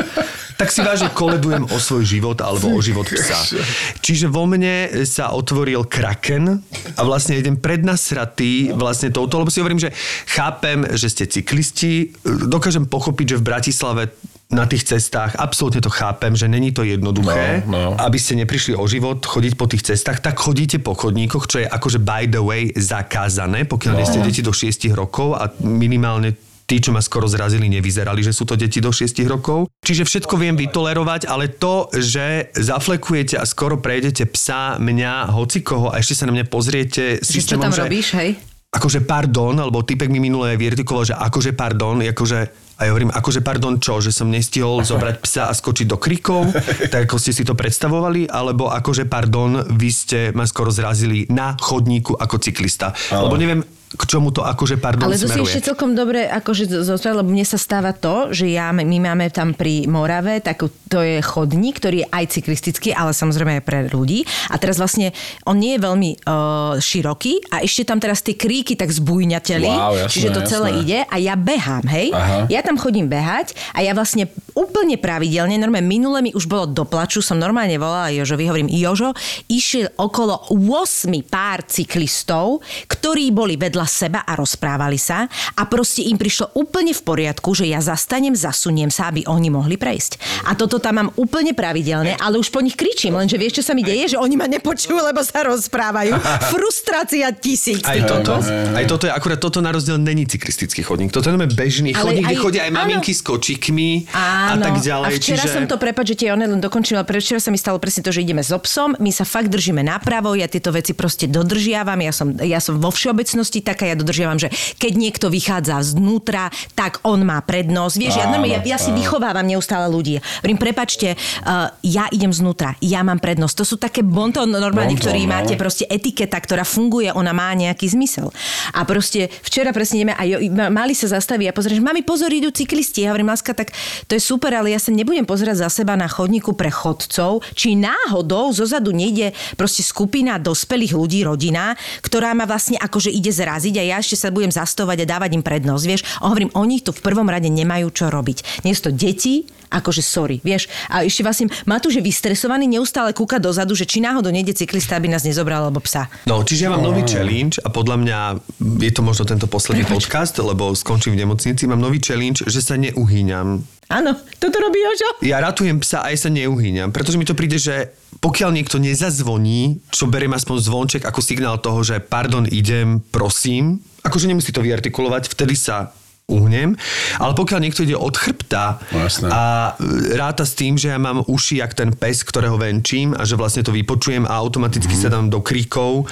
tak si vážne koledujem o svoj život alebo o život psa. Čiže vo mne sa otvoril kraken a vlastne idem prednasratý vlastne touto, lebo si hovorím, že chápem, že ste cyklisti, dokážem pochopiť, že v Bratislave na tých cestách, absolútne to chápem, že není to jednoduché, No, no. aby ste neprišli o život chodiť po tých cestách, tak chodíte po chodníkoch, čo je akože by the way zakázané, pokiaľ nie ste deti do 6 rokov a minimálne tí, čo ma skoro zrazili, nevyzerali, že sú to deti do 6 rokov. Čiže všetko viem vytolerovať, ale to, že zaflekujete a skoro prejdete psa, mňa, hocikoho a ešte sa na mňa pozriete Že čo systémom, tam robíš, hej? akože pardon, alebo typek mi minulé vyartikuloval, že akože pardon, akože a ja hovorím, akože pardon čo, že som nestihol zobrať psa a skočiť do krikov, tak ako ste si to predstavovali, alebo akože pardon, vy ste ma skoro zrazili na chodníku ako cyklista. Lebo neviem, k čomu to akože pardon Ale to si smeruje. ešte celkom dobre akože zostať, lebo mne sa stáva to, že ja, my máme tam pri Morave, tak to je chodník, ktorý je aj cyklistický, ale samozrejme aj pre ľudí. A teraz vlastne on nie je veľmi uh, široký a ešte tam teraz tie kríky tak zbujňateli, Wow, jasné, čiže to celé jasné. ide a ja behám, hej? Aha. Ja tam chodím behať a ja vlastne úplne pravidelne, normálne minule mi už bolo do plaču, som normálne volala Jožovi, hovorím, Jožo, išiel okolo 8 pár cyklistov, ktorí boli vedľa seba a rozprávali sa a proste im prišlo úplne v poriadku, že ja zastanem, zasuniem sa, aby oni mohli prejsť. A toto tam mám úplne pravidelne, ale už po nich kričím, lenže vieš, čo sa mi deje, že oni ma nepočujú, lebo sa rozprávajú. Frustrácia tisíc. Aj toto, aj toto je akurát toto na rozdiel není cyklistický chodník. Toto je bežný chodník, kde chodia aj áno. maminky s kočikmi a Áno. tak ďalej. A včera čiže... som to, prepáč, že tie one len dokončila, pre včera sa mi stalo presne to, že ideme so psom, my sa fakt držíme napravo, ja tieto veci proste dodržiavam, ja som, ja som vo všeobecnosti taká, ja dodržiavam, že keď niekto vychádza znútra, tak on má prednosť. Vieš, ja, normálne, ja, ja si vychovávam neustále ľudí. Hovorím, prepačte, uh, ja idem znútra, ja mám prednosť. To sú také bonton normálne, Bonton, ktorí no. máte proste etiketa, ktorá funguje, ona má nejaký zmysel. A proste včera presne ideme a jo, ma- mali sa zastaviť a pozrieť, že mami pozor, idú cyklisti. Ja hovorím, láska, tak to je super, ale ja sa nebudem pozerať za seba na chodníku pre chodcov, či náhodou zozadu nejde proste skupina dospelých ľudí, rodina, ktorá ma vlastne akože ide zraziť a ja ešte sa budem zastovať a dávať im prednosť, vieš. A hovorím, oni tu v prvom rade nemajú čo robiť. Nie sú to deti, Akože sorry, vieš. A ešte vlastne Matúš je vystresovaný, neustále kúka dozadu, že či náhodou nejde cyklista, aby nás nezobral alebo psa. No, čiže ja mám nový challenge a podľa mňa je to možno tento posledný Prepač. podcast, lebo skončím v nemocnici. Mám nový challenge, že sa neuhýňam. Áno, toto robí Jožo. Ja ratujem psa aj sa neuhýňam, pretože mi to príde, že pokiaľ niekto nezazvoní, čo beriem aspoň zvonček ako signál toho, že pardon, idem, prosím, akože nemusí to vyartikulovať, vtedy sa uhnem, ale pokiaľ niekto ide od chrbta No, jasné. a e, ráta s tým, že ja mám uši jak ten pes, ktorého venčím a že vlastne to vypočujem a automaticky Mhm. sa dám do kríkov.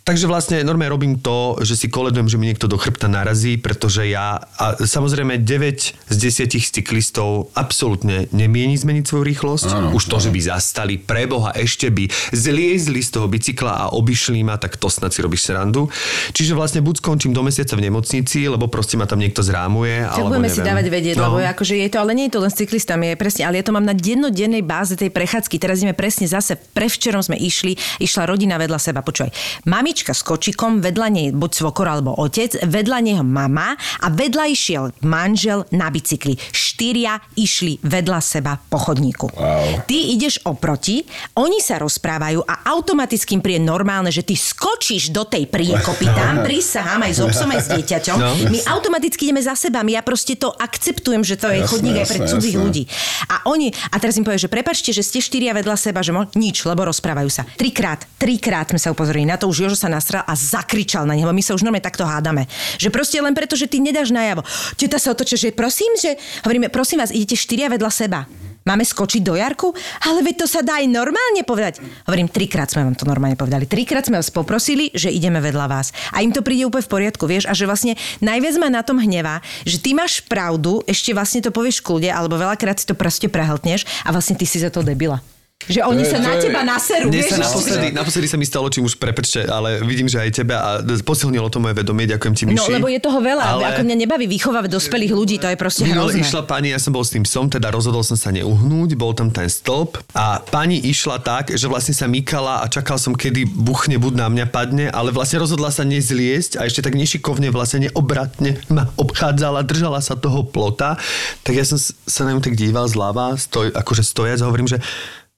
Takže vlastne normálne robím to, že si koledujem, že mi niekto do chrbta narazí, pretože ja, a samozrejme 9 z 10 cyklistov absolútne nemieni zmeniť svoju rýchlosť. Áno, Už to, že by zastali, preboha, ešte by zliezli z toho bicykla a obišli ma, tak to snad si robíš srandu. Čiže vlastne buď skončím do mesiaca v nemocnici, lebo proste ma tam niekto zrámuje, Tak alebo budeme neviem. si dávať vedieť, No. lebo akože je to, ale nie je to len s cyklistami, je presne, ale ja to mám na dennodennej báze tej prechádzky. Teraz ideme presne zase, prevčerom sme išli, išla rodina vedľa seba, počúvaj. Mamička s kočikom, vedľa nej buď svokor alebo otec, vedľa neho mama a vedľa išiel manžel na bicykli. Štyria išli vedľa seba po chodníku. Wow. Ty ideš oproti, oni sa rozprávajú a automaticky im príde normálne, že ty skočíš do tej priekopy, tam prisahám aj s obsom, aj s dieťaťom. No. My automaticky ideme za sebami, ja proste to akceptujem, že to je Jasné, chodník aj pre jasné, cudzích jasné. ľudí. A oni, a teraz im povie, že prepačte, že ste štyria vedľa seba, že mo, nič, lebo rozprávajú sa. Trikrát, trikrát sme sa upozorili na to, už Jožo sa nasral a zakričal na neho. My sa už normálne takto hádame. Že proste len preto, že ty nedáš najavo. Teta sa otočia, že prosím, že hovoríme, prosím vás, idete štyria vedľa seba. Máme skočiť do Jarku? Ale veď to sa dá aj normálne povedať. Hovorím, trikrát sme vám to normálne povedali. Trikrát sme vás poprosili, že ideme vedľa vás. A im to príde úplne v poriadku, vieš? A že vlastne najviac ma na tom hnevá, že ty máš pravdu, ešte vlastne to povieš kľude, alebo veľakrát si to proste prehltneš a vlastne ty si za to debila. Že oni sa na teba naserú, vieš? sa naposledy, naposledy sa mi stalo, čím už prepečte, ale vidím, že aj teba a posilnilo to moje vedomie, ďakujem ti, No, Miši. lebo je toho veľa. Ale... Ako mňa nebaví vychovávať dospelých ľudí, to je proste Minule hrozné. išla pani, ja som bol s tým psom, teda rozhodol som sa neuhnúť, bol tam ten stĺp a pani išla tak, že vlastne sa mykala a čakal som, kedy buchne, buď na mňa padne, ale vlastne rozhodla sa nezliesť a ešte tak nešikovne vlastne neobratne ma obchádzala, držala sa toho plota, tak ja som sa na ňu tak díval zľava, stoj, akože stojac hovorím, že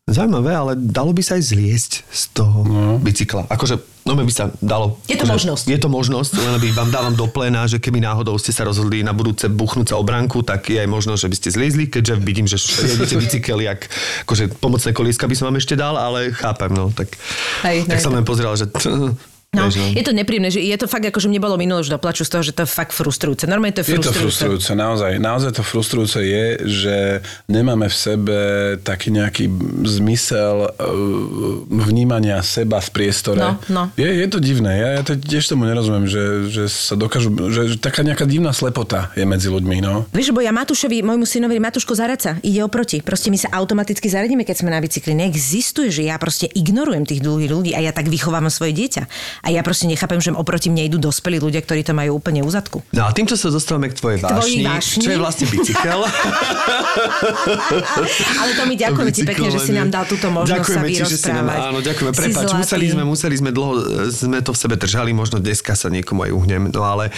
Zaujímavé, ale dalo by sa aj zliesť z toho no. bicykla. Akože, no by sa dalo. Je to akože, možnosť. Je to možnosť, len by vám dávam do pléna, že keby náhodou ste sa rozhodli na budúce buchnúť sa o bránku, tak je aj možnosť, že by ste zliezli, keďže vidím, že riadite bicykel, jak, akože pomocné kolieska by som vám ešte dal, ale chápem, no. Tak, Hej, tak som len pozeral, že... No, je to nepríjemné, že je to fakt ako, že mne bolo minulé už do plaču z toho, že to je fakt frustrujúce. Normálne to je Je to frustrujúce. frustrujúce, naozaj. Naozaj to frustrujúce je, že nemáme v sebe taký nejaký zmysel e, vnímania seba v priestore. No, no. Je, je to divné. Ja, ja to tiež tomu nerozumiem, že, že sa dokážu... Že, že taká nejaká divná slepota je medzi ľuďmi, no. Vieš, bo ja Matúšovi, môjmu synovi, Matúško Zaraca, ide oproti. Proste my sa automaticky zaradíme, keď sme na bicykli. Neexistuje, že ja proste ignorujem tých dlhých ľudí a ja tak vychovávam svoje dieťa. A ja proste nechápem, že oproti mne idú dospelí ľudia, ktorí to majú úplne uzadku. No a týmto sa dostávame k tvojej Tvojej vášni, vášni? čo je vlastne bicykel. Ale to my ďakujeme ti pekne, že si nám dal túto možnosť ďakujeme sa ti, že si nám, áno, ďakujeme. Prepač, museli sme, museli sme dlho, e, sme to v sebe držali, možno dneska sa niekomu aj uhnem, no ale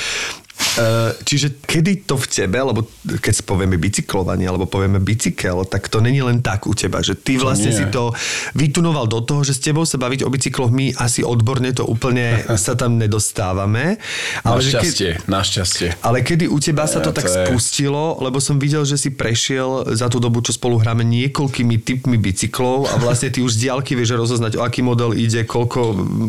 Čiže kedy to v tebe, lebo keď si povieme bicyklovanie, alebo povieme bicykel, tak to není len tak u teba, že ty vlastne nie. si to vytunoval do toho, že s tebou sa baviť o bicykloch my asi odborne to úplne sa tam nedostávame. Ale že keď- Našťastie, našťastie. ale kedy u teba sa to Ja, tak to je- spustilo, lebo som videl, že si prešiel za tú dobu, čo spolu hráme, niekoľkými typmi bicyklov a vlastne ty už z diálky vieš rozoznať, o aký model ide, koľko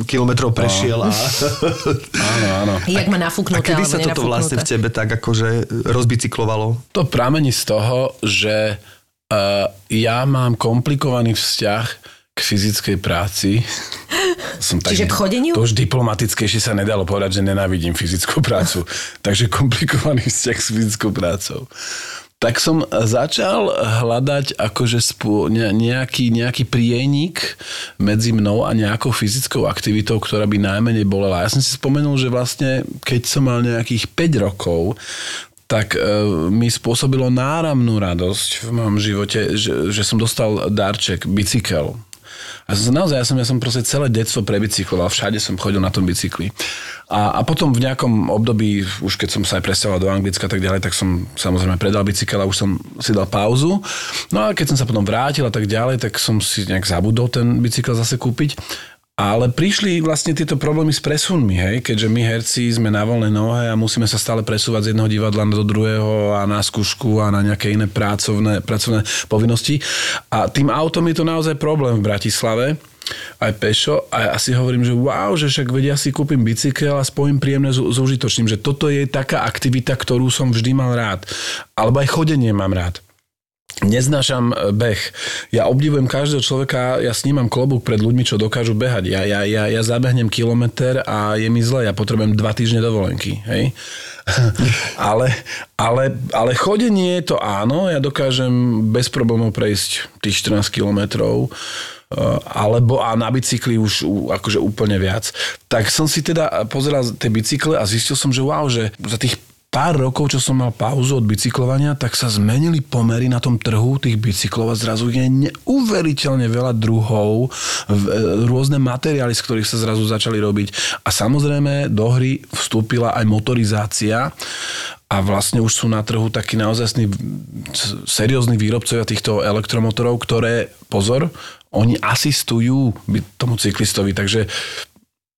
kilometrov prešiel. A, Áno, áno. Jak má a nafúknuté, kedy alebo sa toto vlastne v tebe tak akože rozbicyklovalo? To pramení z toho, že uh, ja mám komplikovaný vzťah k fyzickej práci. Som Čiže k chodeniu? To už diplomatickejšie sa nedalo povedať, že nenávidím fyzickú prácu. Takže komplikovaný vzťah s fyzickou prácou. Tak som začal hľadať akože spô, ne, nejaký, nejaký prienik medzi mnou a nejakou fyzickou aktivitou, ktorá by najmenej bolela. Ja som si spomenul, že vlastne keď som mal nejakých 5 rokov, tak e, mi spôsobilo náramnú radosť v mojom živote, že, že som dostal darček, bicykel. A som- naozaj, ja som, ja som proste celé detstvo prebicykloval, všade som chodil na tom bicykli. A, a potom v nejakom období, už keď som sa aj presťahoval do Anglicka a tak ďalej, tak som samozrejme predal bicykel a už som si dal pauzu. No a keď som sa potom vrátil a tak ďalej, tak som si nejak zabudol ten bicykel zase kúpiť. Ale prišli vlastne tieto problémy s presunmi, hej? keďže my herci sme na voľnej nohe a musíme sa stále presúvať z jedného divadla do druhého a na skúšku a na nejaké iné pracovné, pracovné povinnosti. A tým autom je to naozaj problém v Bratislave aj pešo a ja si hovorím, že wow, že však vedia si kúpim bicykel a spojím príjemné s, s užitočným, že toto je taká aktivita, ktorú som vždy mal rád. Alebo aj chodenie mám rád. Neznášam e, beh. Ja obdivujem každého človeka, ja snímam klobúk pred ľuďmi, čo dokážu behať. Ja, ja, ja, ja zabehnem kilometr a je mi zle, ja potrebujem dva týždne dovolenky. Hej? ale, ale, ale chodenie to áno, ja dokážem bez problémov prejsť tých 14 kilometrov alebo a na bicykli už akože úplne viac. Tak som si teda pozeral tie bicykle a zistil som, že wow, že za tých pár rokov, čo som mal pauzu od bicyklovania, tak sa zmenili pomery na tom trhu tých bicyklov a zrazu je neuveriteľne veľa druhov, e, rôzne materiály, z ktorých sa zrazu začali robiť. A samozrejme do hry vstúpila aj motorizácia a vlastne už sú na trhu takí naozaj seriózni výrobcovia týchto elektromotorov, ktoré, pozor, oni asistujú tomu cyklistovi, takže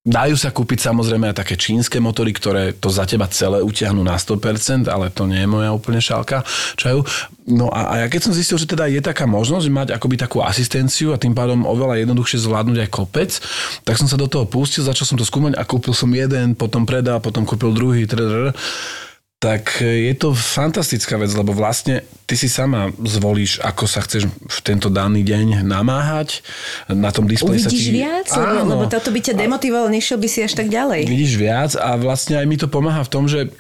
Dajú sa kúpiť samozrejme aj také čínske motory, ktoré to za teba celé utiahnu na 100%, ale to nie je moja úplne šálka čaju. No a, a ja keď som zistil, že teda je taká možnosť mať akoby takú asistenciu a tým pádom oveľa jednoduchšie zvládnuť aj kopec, tak som sa do toho pustil, začal som to skúmať a kúpil som jeden, potom predal, potom kúpil druhý, trrr, tak je to fantastická vec, lebo vlastne ty si sama zvolíš, ako sa chceš v tento daný deň namáhať. Na tom displeji sa ti... viac, lebo, lebo toto by ťa demotivovalo, nešiel by si až tak ďalej. Vidíš viac a vlastne aj mi to pomáha v tom, že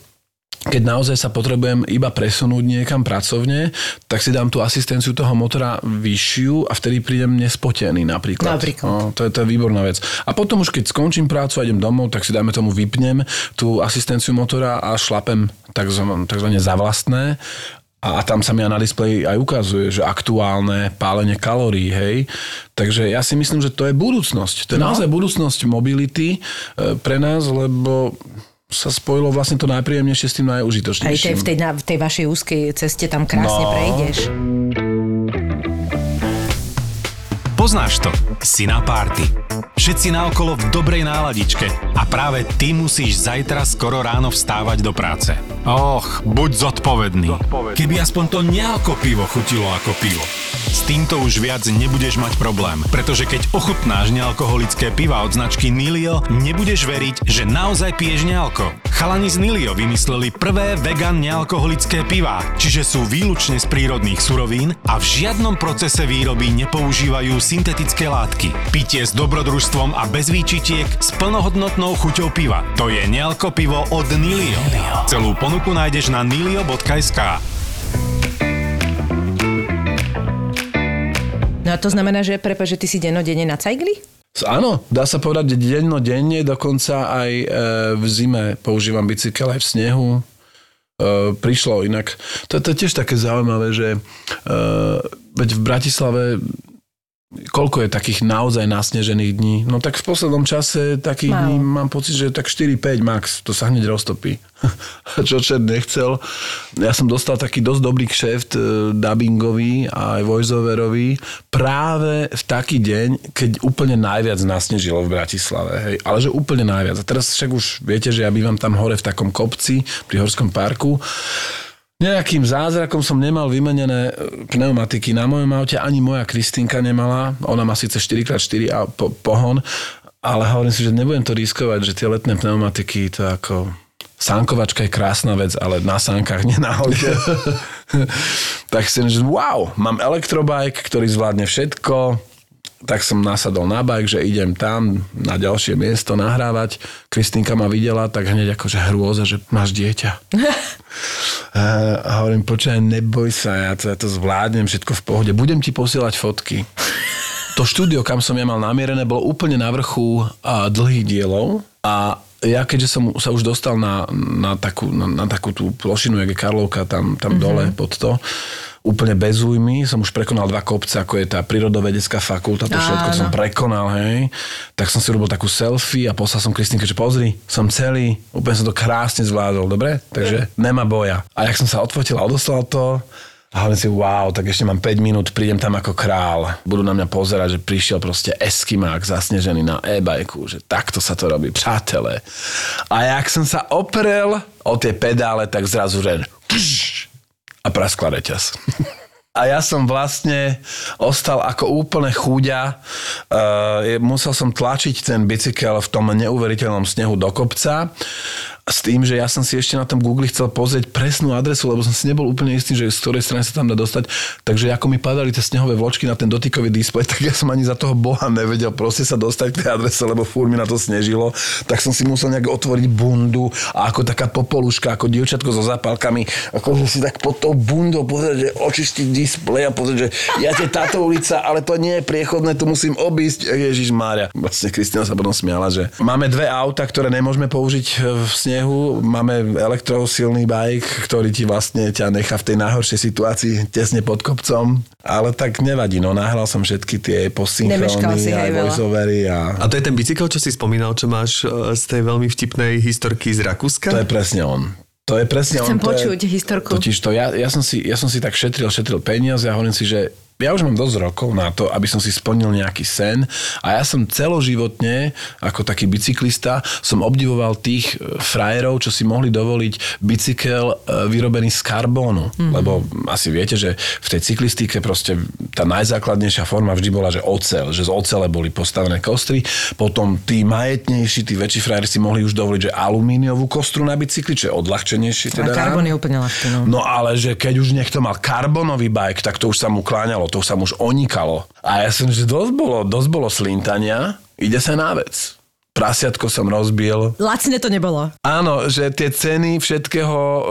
keď naozaj sa potrebujem iba presunúť niekam pracovne, tak si dám tú asistenciu toho motora vyššiu a vtedy prídem nespotený napríklad. Napríklad. No, to, je, to je výborná vec. A potom už keď skončím prácu a idem domov, tak si dajme tomu vypnem tú asistenciu motora a šlapem takzvané, takzvané za vlastné a, a tam sa mi na displeji aj ukazuje, že aktuálne pálenie kalórií, hej. Takže ja si myslím, že to je budúcnosť. To je no. naozaj budúcnosť mobility e, pre nás, lebo sa spojilo vlastne to najpríjemnejšie s tým Aj najúžitočnejším. tej, v, tej, na, v tej vašej úzkej ceste tam krásne No. prejdeš. Poznáš to? Si na párty. Všetci naokolo v dobrej náladičke a práve ty musíš zajtra skoro ráno vstávať do práce. Och, buď zodpovedný. Keby aspoň to nealko pivo chutilo ako pivo. S týmto už viac nebudeš mať problém, pretože keď ochutnáš nealkoholické piva od značky Nilio, nebudeš veriť, že naozaj piješ nealko. Chalani z Nilio vymysleli prvé vegan nealkoholické pivá, čiže sú výlučne z prírodných surovín a v žiadnom procese výroby nepoužívajú syntetické látky. Pitie s dobrodružstvom a bez výčitiek s plnohodnotnou chuťou piva. To je nealko pivo od Nilio. Celú ponuku nájdeš na nilio.sk. No a to znamená, že prepa, že ty si dennodenne na cajgli? Áno, dá sa povedať, že dennodenne, dokonca aj e, v zime používam bicykel aj v snehu. E, prišlo inak. To, to je tiež také zaujímavé, že e, veď v Bratislave koľko je takých naozaj nasnežených dní? No tak v poslednom čase takých Málo. dní mám pocit, že tak 4-5 max, to sa hneď roztopí. Čo čert nechcel. Ja som dostal taký dosť dobrý kšeft e, dubbingový a aj voiceoverový práve v taký deň, keď úplne najviac nasnežilo v Bratislave. Hej. Ale že úplne najviac. A teraz však už viete, že ja bývam tam hore v takom kopci pri Horskom parku. Nejakým zázrakom som nemal vymenené e, pneumatiky na mojom aute, ani moja Kristýnka nemala. Ona má síce 4x4 a po, pohon, ale hovorím si, že nebudem to riskovať, že tie letné pneumatiky to ako... Sánkovačka je krásna vec, ale na sánkach, nie na aute. tak si že wow, mám elektrobike, ktorý zvládne všetko, tak som nasadol na bike, že idem tam na ďalšie miesto nahrávať. Kristýnka ma videla, tak hneď akože hrôza, že máš dieťa. a hovorím, počkaj, neboj sa, ja to, ja to zvládnem, všetko v pohode. Budem ti posielať fotky. To štúdio, kam som ja mal namierené, bolo úplne na vrchu a, dlhých dielov a ja keďže som sa už dostal na, na, takú, na, na takú tú plošinu, jak je Karlovka, tam, tam mm-hmm. dole pod to, úplne bez újmy, som už prekonal dva kopce, ako je tá prírodovedecká fakulta, to všetko Áno. som prekonal, hej. Tak som si robil takú selfie a poslal som Kristýnke, že pozri, som celý, úplne som to krásne zvládol, dobre? Takže nema boja. A jak som sa odfotil a odoslal to, a hovorím si, wow, tak ešte mám 5 minút, prídem tam ako král. Budú na mňa pozerať, že prišiel proste Eskimák zasnežený na e-bajku, že takto sa to robí, přátelé. A jak som sa oprel o tie pedále, tak zrazu, že a praskla reťaz. A ja som vlastne ostal ako úplne chúďa. Uh, musel som tlačiť ten bicykel v tom neuveriteľnom snehu do kopca s tým, že ja som si ešte na tom Google chcel pozrieť presnú adresu, lebo som si nebol úplne istý, že z ktorej strany sa tam dá dostať. Takže ako mi padali tie snehové vločky na ten dotykový displej, tak ja som ani za toho boha nevedel proste sa dostať k tej adrese, lebo fúr mi na to snežilo. Tak som si musel nejak otvoriť bundu a ako taká popoluška, ako dievčatko so zapálkami, akože si tak pod tou bundou pozrieť, že očistiť displej a pozrieť, že ja je táto ulica, ale to nie je priechodné, tu musím obísť. Ježiš Mária. Vlastne Kristina sa potom smiala, že máme dve auta, ktoré nemôžeme použiť v snehu. Máme elektrosilný bajk, ktorý ti vlastne ťa nechá v tej najhoršej situácii tesne pod kopcom. Ale tak nevadí, no nahral som všetky tie posynchróny, veľa. voiceovery a... A to je ten bicykel, čo si spomínal, čo máš e, z tej veľmi vtipnej historky z Rakúska? To je presne on. To je presne Chcem on. to počuť je, historku. Totiž to, ja, ja, som si, ja som si tak šetril, šetril peniaze a hovorím si, že ja už mám dosť rokov na to, aby som si splnil nejaký sen a ja som celoživotne, ako taký bicyklista, som obdivoval tých e, frajerov, čo si mohli dovoliť bicykel e, vyrobený z karbónu. Mm. Lebo asi viete, že v tej cyklistike proste tá najzákladnejšia forma vždy bola, že ocel, že z ocele boli postavené kostry, potom tí majetnejší, tí väčší frajeri si mohli už dovoliť, že alumíniovú kostru na bicykli, čo je odľahčenejšie. A Teda karbon je úplne ľahký, no. No ale že keď už niekto mal karbonový bike, tak to už sa mu kláňalo, to už sa mu už onikalo. A ja som, že dosť bolo, dosť bolo slintania, ide sa na vec. Prasiatko som rozbil. Lacné to nebolo. Áno, že tie ceny všetkého e,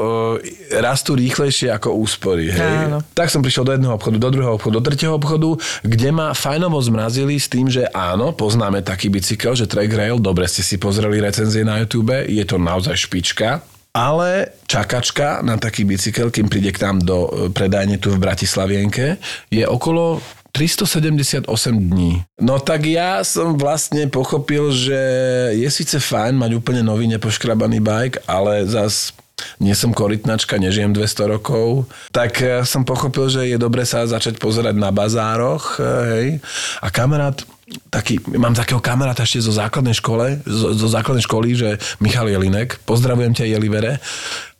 rastú rýchlejšie ako úspory. Hej? Áno. Tak som prišiel do jedného obchodu, do druhého obchodu, do tretieho obchodu, kde ma fajnovo zmrazili s tým, že áno, poznáme taký bicykel, že Track Rail, dobre ste si pozreli recenzie na YouTube, je to naozaj špička. Ale čakačka na taký bicykel, kým príde k nám do e, predajne tu v Bratislavienke, je okolo 378 dní. No tak ja som vlastne pochopil, že je síce fajn mať úplne nový nepoškrabaný bike, ale zas nie som korytnačka, nežijem 200 rokov, tak eh, som pochopil, že je dobre sa začať pozerať na bazároch, eh, hej. A kamarát, taký, mám takého kamaráta ešte zo základnej škole, zo, zo základnej školy, že Michal Jelinek, pozdravujem ťa Jelivere,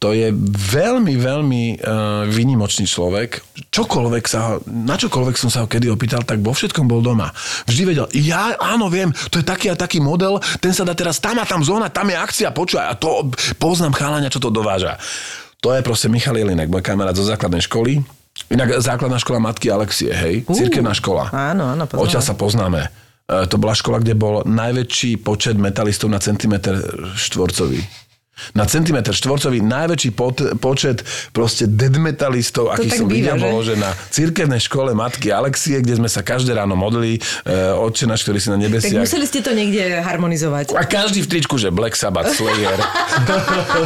to je veľmi, veľmi uh, výnimočný človek. Čokoľvek sa, na čokoľvek som sa ho kedy opýtal, tak vo všetkom bol doma. Vždy vedel, ja áno, viem, to je taký a taký model, ten sa dá teraz tam a tam zóna, tam je akcia, počúvaj, a to poznám chalania, čo to dováža. To je proste Michal Jelinek, môj kamarát zo základnej školy. Inak základná škola matky Alexie, hej, cirkevná škola. Áno, áno, poznáme. Odtiaľ sa poznáme. E, To bola škola, kde bol najväčší počet metalistov na centimetr štvorcový. Na centimetr štvorcový najväčší pot, počet proste dead metalistov, aký tak som videl, bolo, že na cirkevnej škole matky Alexie, kde sme sa každé ráno modlili, e, Otčenáš, ktorý si na Tak nebesiach. museli ste to niekde harmonizovať. A každý v tričku, že Black Sabbath, Slayer.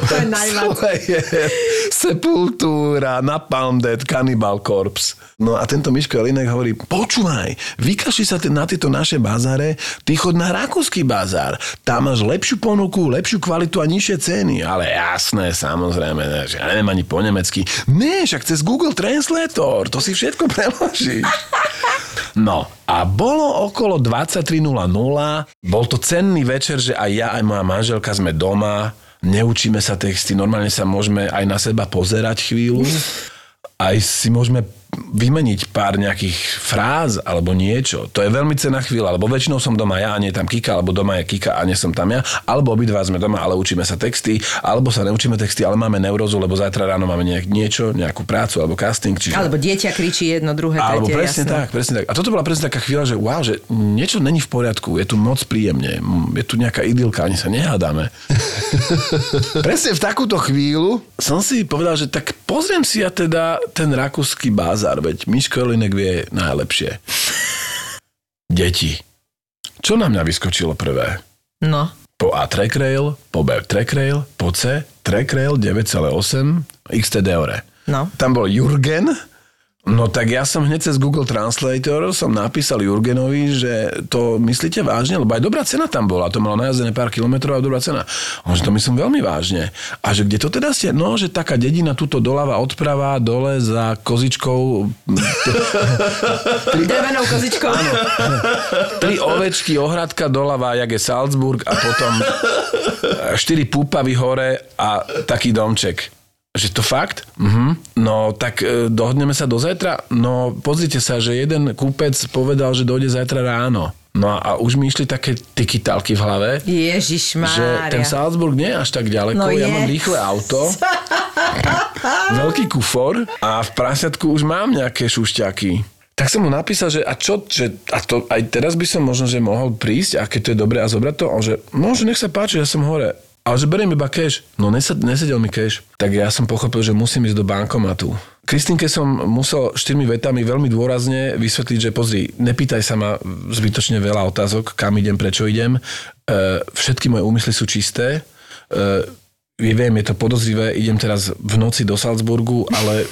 Slayer, Sepultura, Napalm Death, Cannibal Corpse. No a tento Miško Jelinek hovorí, počúvaj, vykašli sa na tieto naše bazáre, ty chod na rakúsky bazár, tam máš lepšiu ponuku, lepšiu kvalitu a nižšie ceny. Ale jasné, samozrejme, ne, že ja neviem ani po nemecky. Ne, však cez Google Translator, to si všetko preložíš. No a bolo okolo 23.00, bol to cenný večer, že aj ja, aj moja manželka sme doma, neučíme sa texty, normálne sa môžeme aj na seba pozerať chvíľu, aj si môžeme vymeniť pár nejakých fráz alebo niečo. To je veľmi cená chvíľa, lebo väčšinou som doma ja a nie je tam Kika, alebo doma je Kika a nie som tam ja, alebo obidva sme doma, ale učíme sa texty, alebo sa neučíme texty, ale máme neurózu, lebo zajtra ráno máme nejak, niečo, nejakú prácu alebo casting. Čiže... Alebo dieťa kričí jedno, druhé, Alebo tretie, presne jasné. tak, presne tak. A toto bola presne taká chvíľa, že wow, že niečo není v poriadku, je tu moc príjemne, m, je tu nejaká idylka, ani sa nehádame. presne v takúto chvíľu som si povedal, že tak pozriem si ja teda ten rakúsky bazár, veď Miško Jelinek vie najlepšie. Deti. Čo na mňa vyskočilo prvé? No. Po A track rail, po B track rail, po C track rail 9,8 XT Deore. No. Tam bol Jurgen, No tak ja som hneď cez Google Translator som napísal Jurgenovi, že to myslíte vážne, lebo aj dobrá cena tam bola. To malo najazdené pár kilometrov a dobrá cena. On, že to myslím veľmi vážne. A že kde to teda ste? No, že taká dedina tuto doľava odprava, dole za kozičkou. Drevenou kozičkou. Tri ovečky, ohradka doľava, jak je Salzburg a potom e, štyri púpavy hore a taký domček. Že to fakt? Mhm. No tak e, dohodneme sa do zajtra? No pozrite sa, že jeden kúpec povedal, že dojde zajtra ráno. No a už mi išli také tikitálky v hlave, Ježiš že ten. Salzburg nie je až tak ďaleko, No ja je. mám rýchle auto, veľký kufor a v prasiatku už mám nejaké šušťaky. Tak som mu napísal, že a čo, že a to aj teraz by som možno, že mohol prísť a keď to je dobré a zobrať to, on že no, že nech sa páči, ja som hore. Ale že beriem iba cash. No nesed, nesedel mi cash. Tak ja som pochopil, že musím ísť do bankomatu. Kristinke som musel štyrmi vetami veľmi dôrazne vysvetliť, že pozri, nepýtaj sa ma zbytočne veľa otázok, kam idem, prečo idem. E, všetky moje úmysly sú čisté. E, viem, je to podozrivé, idem teraz v noci do Salzburgu, ale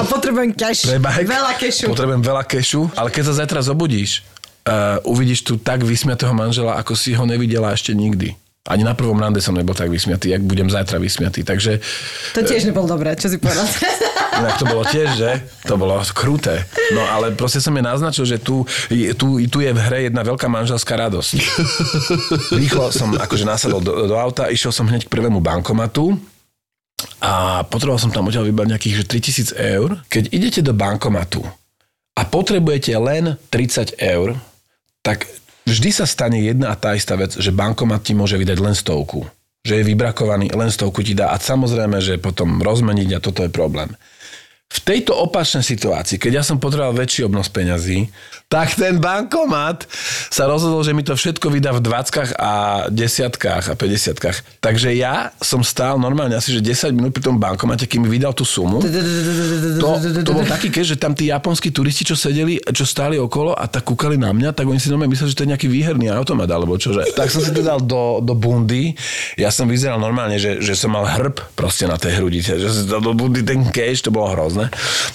A potrebujem cash. Veľa kešu. potrebujem veľa kešu, ale keď sa zajtra zobudíš, uh, uvidíš tu tak vysmiatého manžela, ako si ho nevidela ešte nikdy. Ani na prvom rande som nebol tak vysmiatý, jak budem zajtra vysmiatý. Takže To tiež nebolo dobré, čo si povedal. inak to bolo tiež, že? To bolo kruté. No ale proste som je naznačil, že tu, tu, tu je v hre jedna veľká manželská radosť. Rýchlo som akože nasadol do, do auta, išiel som hneď k prvému bankomatu a potreboval som tam odtiaľ vybrať nejakých že 3000 eur. Keď idete do bankomatu a potrebujete len 30 eur, tak vždy sa stane jedna a tá istá vec, že bankomat ti môže vydať len stovku. Že je vybrakovaný, len stovku ti dá a samozrejme, že potom rozmeniť a toto je problém. V tejto opačnej situácii, keď ja som potreboval väčší obnos peňazí, tak ten bankomat sa rozhodol, že mi to všetko vydá v 20 a desiatkách a 50 Takže ja som stál normálne asi že 10 minút pri tom bankomate, kým mi vydal tú sumu. To, to bol taký keď, že tam tí japonskí turisti, čo sedeli, čo stáli okolo a tak kúkali na mňa, tak oni si normálne mysleli, že to je nejaký výherný automat alebo čože. Tak som si to dal do, do bundy. Ja som vyzeral normálne, že, že som mal hrb proste na tej hrudi. Že do bundy ten cash, to bolo hrozné.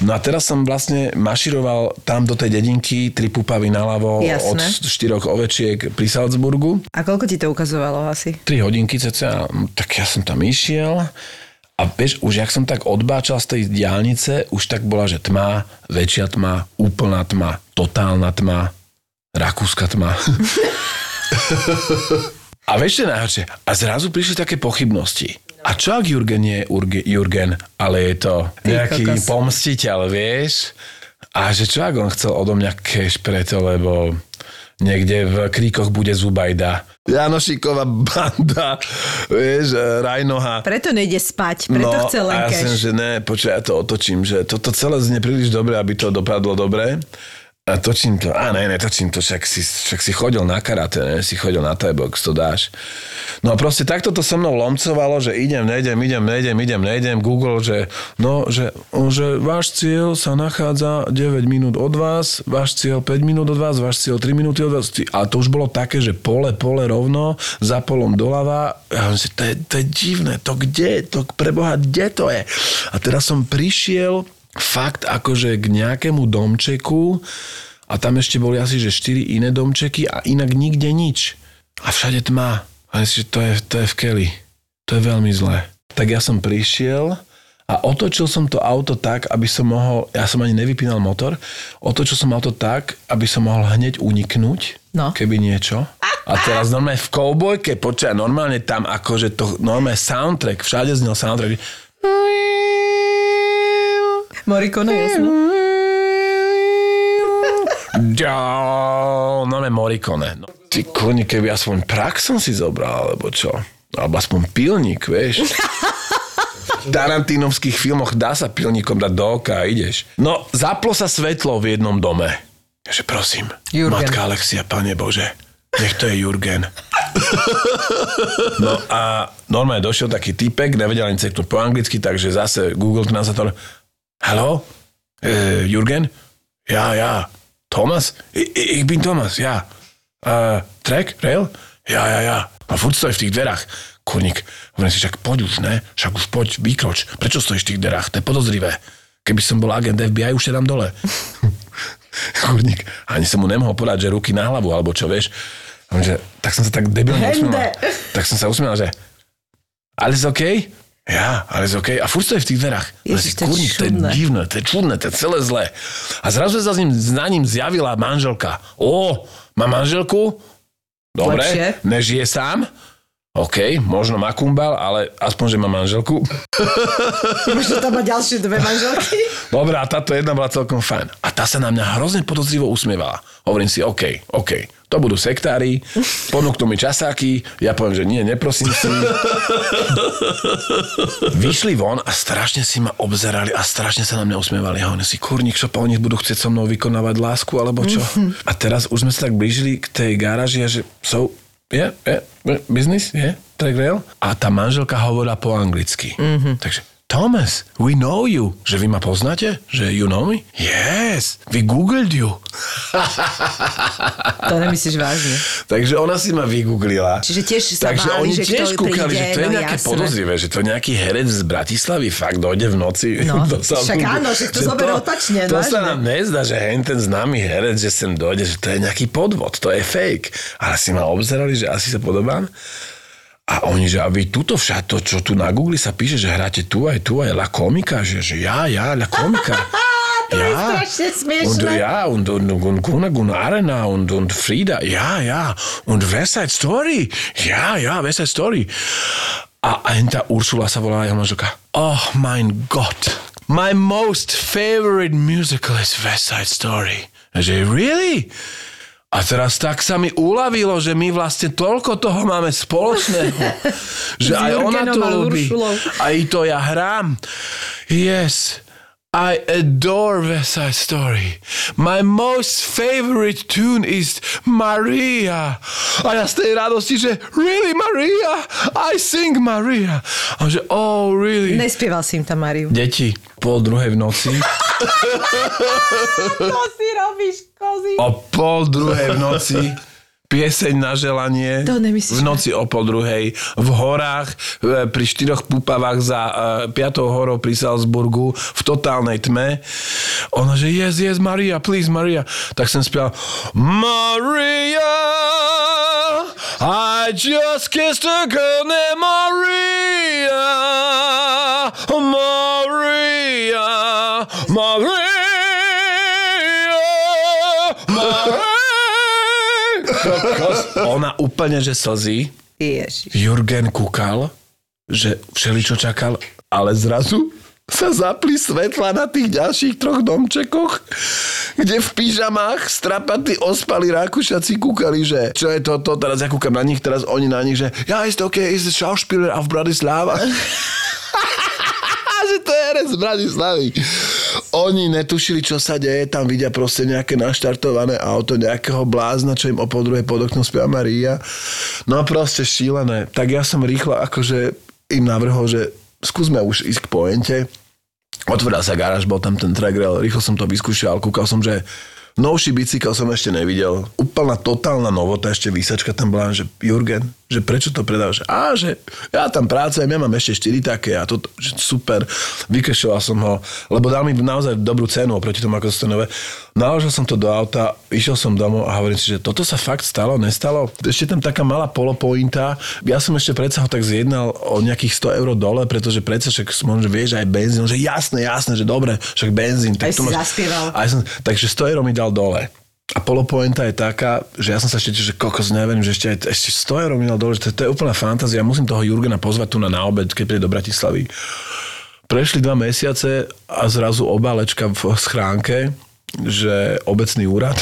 No a teraz som vlastne maširoval tam do tej dedinky, tri pupavy naľavo Jasné. od štyroch ovečiek pri Salzburgu. A koľko ti to ukazovalo asi? 3 hodinky cca, tak ja som tam išiel a vieš, už jak som tak odbáčal z tej diálnice, už tak bola, že tma, väčšia tma, úplná tma, totálna tma, rakúska tma. a vieš, najhoršie? A zrazu prišli také pochybnosti. A čo ak Jurgen nie je Urge- Jurgen, ale je to nejaký pomstiteľ, vieš? A že čo ak on chcel odo mňa cash preto, lebo niekde v kríkoch bude Zubajda. Janošíková banda, vieš, Rajnoha. Preto nejde spať, preto no, chce len a ja som, cash. že ne, počuj, ja to otočím, že toto celé znie príliš dobre, aby to dopadlo dobre. A točím to, a ne, netočím to, však si, však si chodil na karate, ne, si chodil na Thai box, to dáš. No a proste takto to so mnou lomcovalo, že idem, nejdem, idem, nejdem, idem, nejdem, Google, že no, že, že váš cieľ sa nachádza 9 minút od vás, váš cieľ 5 minút od vás, váš cieľ 3 minúty od vás. A to už bolo také, že pole, pole rovno, za polom doľava. Hovorím si, to je, to je divné, to kde, to preboha, kde to je? A teraz som prišiel fakt akože k nejakému domčeku a tam ešte boli asi, že 4 iné domčeky a inak nikde nič. A všade tma. A že to je, to je v keli. To je veľmi zlé. Tak ja som prišiel a otočil som to auto tak, aby som mohol, ja som ani nevypínal motor, otočil som auto tak, aby som mohol hneď uniknúť, No. keby niečo. A teraz normálne v koubojke, počkaj, normálne tam akože to, normálne soundtrack, všade znel soundtrack. Morikone, jasno. No ne Morikone. No, ty koni, keby aspoň prak som si zobral, alebo čo? Alebo aspoň pilník, vieš. V Tarantínovských filmoch dá sa pilníkom dať do oka a ideš. No, zaplo sa svetlo v jednom dome. Že prosím, Jurgen. matka Alexia, pane Bože, nech to je Jurgen. No a normálne došiel taký typek, nevedel ani ceknúť po anglicky, takže zase Google Translator. Hello? Uh, Jurgen? Ja, ja. Thomas? I, ich bin Thomas, ja. Uh, track? Rail? Ja, ja, ja. A furt stojí v tých dverách. Kurník, hovorím si, však poď už, ne? Však už poď, vykroč. Prečo stojíš v tých dverách? To je podozrivé. Keby som bol agent FBI, už dám dole. Kurník, ani som mu nemohol povedať, že ruky na hlavu, alebo čo, vieš. Že, tak som sa tak debilne usmiel. Tak som sa usmiel, že ale je OK? Ja, ale je OK. A furt stojí v tých dverách. Ježiš, to je kurník, to je divné, to je čudné, to je celé zlé. A zrazu sa za ním, za ním zjavila manželka. Ó, má manželku? Dobre, Lepšie. nežije sám? OK, možno má kumbal, ale aspoň, že má manželku. Možno tam má ďalšie dve manželky. Dobre, a táto jedna bola celkom fajn. A tá sa na mňa hrozne podozrivo usmievala. Hovorím si, OK, OK, to budú sektári, ponúknú mi časáky, ja poviem, že nie, neprosím si. Vyšli von a strašne si ma obzerali a strašne sa na mňa usmievali. A oni si, kurník, čo pa, oni budú chcieť so mnou vykonávať lásku, alebo čo? A teraz už sme sa tak blížili k tej garáži a že so, yeah, yeah, yeah, business, yeah, track rail. A tá manželka hovorila po anglicky. Takže Thomas, we know you. Že vy ma poznáte? Že you know me? Yes, we googled you. To nemyslíš vážne. Takže ona si ma vygooglila. Čiže tiež sa Takže báli, oni že tiež kúkali, príde, že to je no nejaké jasné. podozrivé, že to nejaký herec z Bratislavy fakt dojde v noci. No, však áno, však to Že zober opačne, To sa vážne. nám nezdá, že hen ten známy herec, že sem dojde, že to je nejaký podvod, to je fake. Ale si ma obzerali, že asi sa podobám. A oni, že a vy tuto však, to, čo tu na Google sa píše, že hráte tu aj tu aj La Komika, že, že ja, ja, La Komika. to je strašne smiešné. Und ja, und, und, und Gunnar Arena und, und Frieda, ja, ja. Und West Side Story, ja, ja, West Side Story. A, jen tá Ursula sa volala jeho manželka. Oh mein Gott, my most favorite musical is West Side Story. A že really? A teraz tak sa mi uľavilo, že my vlastne toľko toho máme spoločného. že aj ona to ľubí. Aj to ja hrám. Yes, I adore West Side Story. My most favorite tune is Maria. A ja z tej radosti, že really Maria? I sing Maria. A že oh really? Nespieval si im tam Mariu. Deti, pol druhej v noci. To si robíš, kozy. O pol druhej v noci pieseň na želanie To nemyslíš. v noci o pol druhej v horách e, pri štyroch púpavách za uh, piatou horou pri Salzburgu v totálnej tme. Ona, že yes, yes, Maria, please, Maria. Tak som spieval Maria, I just kissed a girl named Maria, Maria, Ona úplne, že slzí. Ježiš. Jurgen kúkal, že všeličo čakal, ale zrazu sa zapli svetla na tých ďalších troch domčekoch, kde v pyžamách strapatí ospali Rakúšaci kúkali, že čo je toto, teraz ja kúkam na nich, teraz oni na nich, že ja, ist okay, ist Schauspieler auf Bratislava. z Bratislavy. Oni netušili, čo sa deje, tam vidia proste nejaké naštartované auto nejakého blázna, čo im o pol druhej pod oknom spieva Maria. No proste šílené. Tak ja som rýchlo akože im navrhol, že skúsme už ísť k pointe. Otvoril sa garáž, bol tam ten track rýchlo som to vyskúšal, kúkal som, že novší bicykel som ešte nevidel. Úplná totálna novota, ešte výsačka tam bola, že Jurgen, že prečo to predávaš? Á, že ja tam pracujem, ja mám ešte 4 také a to, že super. Vykešoval som ho, lebo dal mi naozaj dobrú cenu oproti tomu, ako to nové. Naložil som to do auta, išiel som domov a hovorím si, že toto sa fakt stalo, nestalo. Ešte tam taká malá polopointa. Ja som ešte predsa ho tak zjednal o nejakých 100 eur dole, pretože predsa však možno vieš aj benzín, že jasné, jasné, že dobre, však benzín. Aj to si zaspieval. Aj som, takže 100 eur mi dal dole. A polopoenta je taká, že ja som sa ešte že kokos, neviem, že ešte, aj, ešte 100 eur mi dal dole, že to, to je úplná fantázia. Musím toho Jurgena pozvať tu na, na obed, keď príde do Bratislavy. Prešli dva mesiace a zrazu obálečka v schránke, že obecný úrad.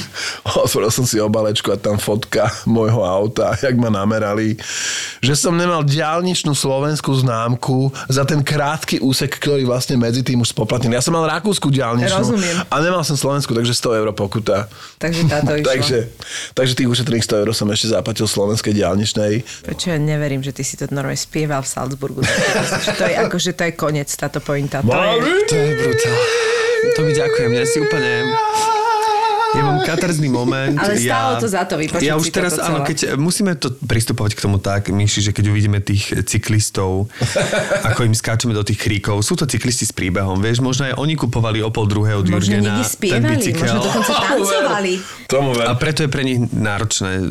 Otvoril som si obalečku a tam fotka môjho auta, jak ma namerali. Že som nemal diálničnú slovenskú známku za ten krátky úsek, ktorý vlastne medzi tým už spoplatnil. Ja som mal rakúsku diálničnú Rozumiem. a nemal som Slovensku, takže 100 eur pokuta. Takže táto išla. takže, takže tých ušetrených 100 eur som ešte zaplatil slovenskej diálničnej. Prečo ja neverím, že ty si to normálne spieval v Salzburgu. To je ako, že to je koniec, táto pointa. To je... To je brutál. To mi ďakujem, ja si úplne... Ja mám katarzný moment. Ale stálo ja, to za to vypočuť Ja si už teraz, áno, keď musíme to pristupovať k tomu tak, Myši, že keď uvidíme tých cyklistov, ako im skáčeme do tých kríkov, sú to cyklisti s príbehom, vieš, možno aj oni kupovali o pol druhé od Možno Jurgena ten bicykel. možno dokonca tancovali. Tomu ver. A preto je pre nich náročné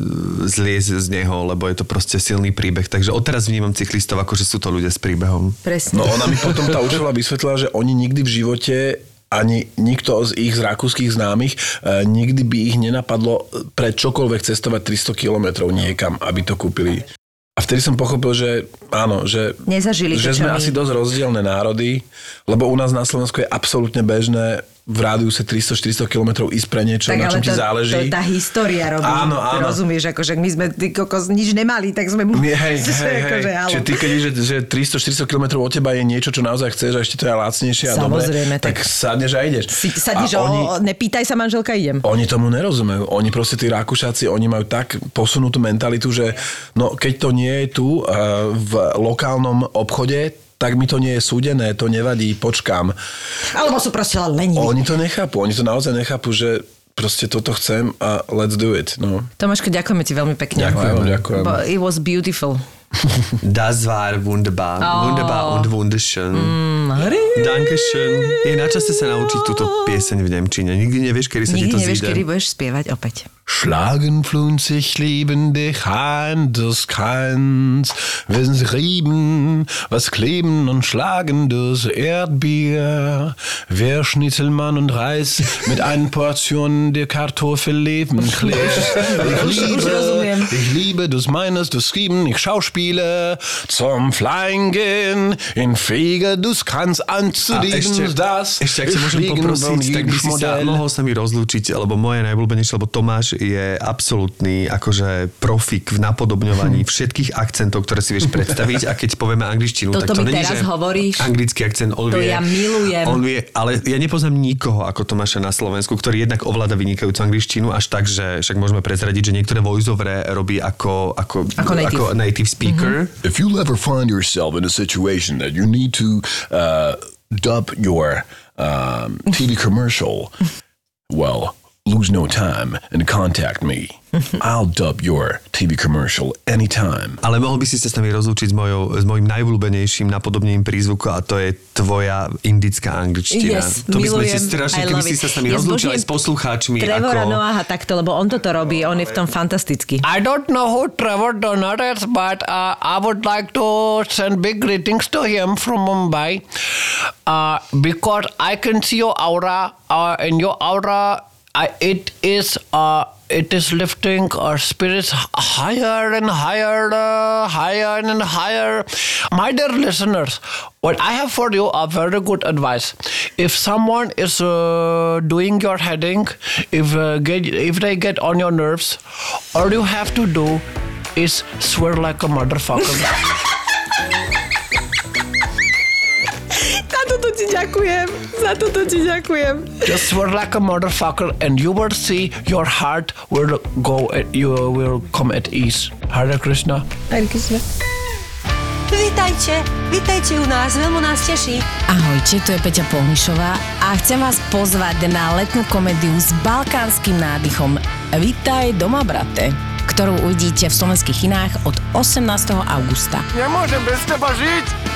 zliezť z neho, lebo je to proste silný príbeh. Takže odteraz vnímam cyklistov ako, že sú to ľudia s príbehom. Presne. No ona mi potom tá učila vysvetlila, že oni nikdy v živote ani nikto z ich z rakúskych známych e, nikdy by ich nenapadlo pre čokoľvek cestovať 300 kilometrov niekam, aby to kúpili. A vtedy som pochopil, že áno, že, Nezažili že sme my. asi dosť rozdielne národy, lebo u nás na Slovensku je absolútne bežné v rádiuse 300-400 kilometrov ísť pre niečo, tak na čom ale ti to, záleží. to tá história robí. Áno, áno. Rozumieš, akože my sme ty kokos nič nemali, tak sme... Nie, hej, hej, hej. akože. Čiže ty, keď že, že 300-400 km od teba je niečo, čo naozaj chceš a ešte to je lacnejšie a dobre, Samozrejme, tak, tak- sadneš a ideš. Si, sadíš a o, oni, nepýtaj sa manželka, idem. oni tomu nerozumejú. Oni proste, tí Rakúšaci, oni majú tak posunutú mentalitu, že no, keď to nie je tu uh, v lokálnom obchode, tak mi to nie je súdené, to nevadí, počkám. Alebo sú proste len leniví. Oni to nechápu, oni to naozaj nechápu, že proste toto chcem a let's do it. No. Tomáško, ďakujeme ti veľmi pekne. Ďakujem, ďakujem. But it was beautiful. Das war wunderbar. Oh. Wunderbar und wunderschön. Dankeschön. Je na čase sa naučiť túto pieseň v Nemčine. Nikdy nevieš, kedy sa ti Nikdy to nevieš, zíde. kedy budeš spievať opäť. Schlagen flunzig lebendig ein des Keins, wenn sie rieben, was kleben und schlagen das Erdbier. Wer Schnitzelmann und Reis mit einen Portionen der Kartoffelleben klebt. Ich liebe, ich liebe das meines, das Schieben, ich schauspiele zum Flying gehen, in Fege des Kranz A ešte, anzudieben, das ešte ak sa môžem poprosiť, tak by si sa mohol s nami rozlúčiť, lebo moje najblúbenejšie, lebo Tomáš je absolútny akože profik v napodobňovaní všetkých akcentov, ktoré si vieš predstaviť a keď povieme angličtinu, Toto tak to mi není, teraz že hovoríš. anglický akcent, on To vie. ja milujem. On vie, ale ja nepoznám nikoho ako Tomáša na Slovensku, ktorý jednak ovláda vynikajúcu angličtinu až tak, že však môžeme prezradiť, že niektoré voiceovere robí ako, ako, Ako native. ako native speaker. If you'll ever find yourself in a situation that you need to uh, dub your um, TV commercial, well, lose no time and contact me. I'll dub your TV commercial anytime. Ale mohol by si sa s nami rozlúčiť s, mojou, s mojim najvľúbenejším napodobnením prízvuku a to je tvoja indická angličtina. Yes, to by sme milujem. si strašne, I keby love si it. sa s nami Ja rozlúčil aj s poslucháčmi. Trevora ako... Noaha takto, lebo on toto robí, on je v tom fantastický. I don't know who Trevor Donut is, but uh, I would like to send big greetings to him from Mumbai uh, because I can see your aura, uh, and your aura, I, it is. Uh, it is lifting our spirits higher and higher, uh, higher and higher. My dear listeners, what I have for you are very good advice. If someone is uh, doing your heading, if uh, get, if they get on your nerves, all you have to do is swear like a motherfucker. ti ďakujem. Za toto ti ďakujem. Just swear like a motherfucker, and you will see your heart will go. At, you will come at ease. Hare Krishna. Vítajte, vítajte u nás, veľmi nás teší. Ahojte, tu je Peťa Polnišová a chcem vás pozvať na letnú komédiu s balkánskym nádychom Vítaj doma, brate ktorú uvidíte v slovenských kinách od 18. augusta. Nemôžem bez teba žiť!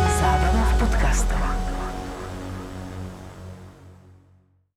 подкастов.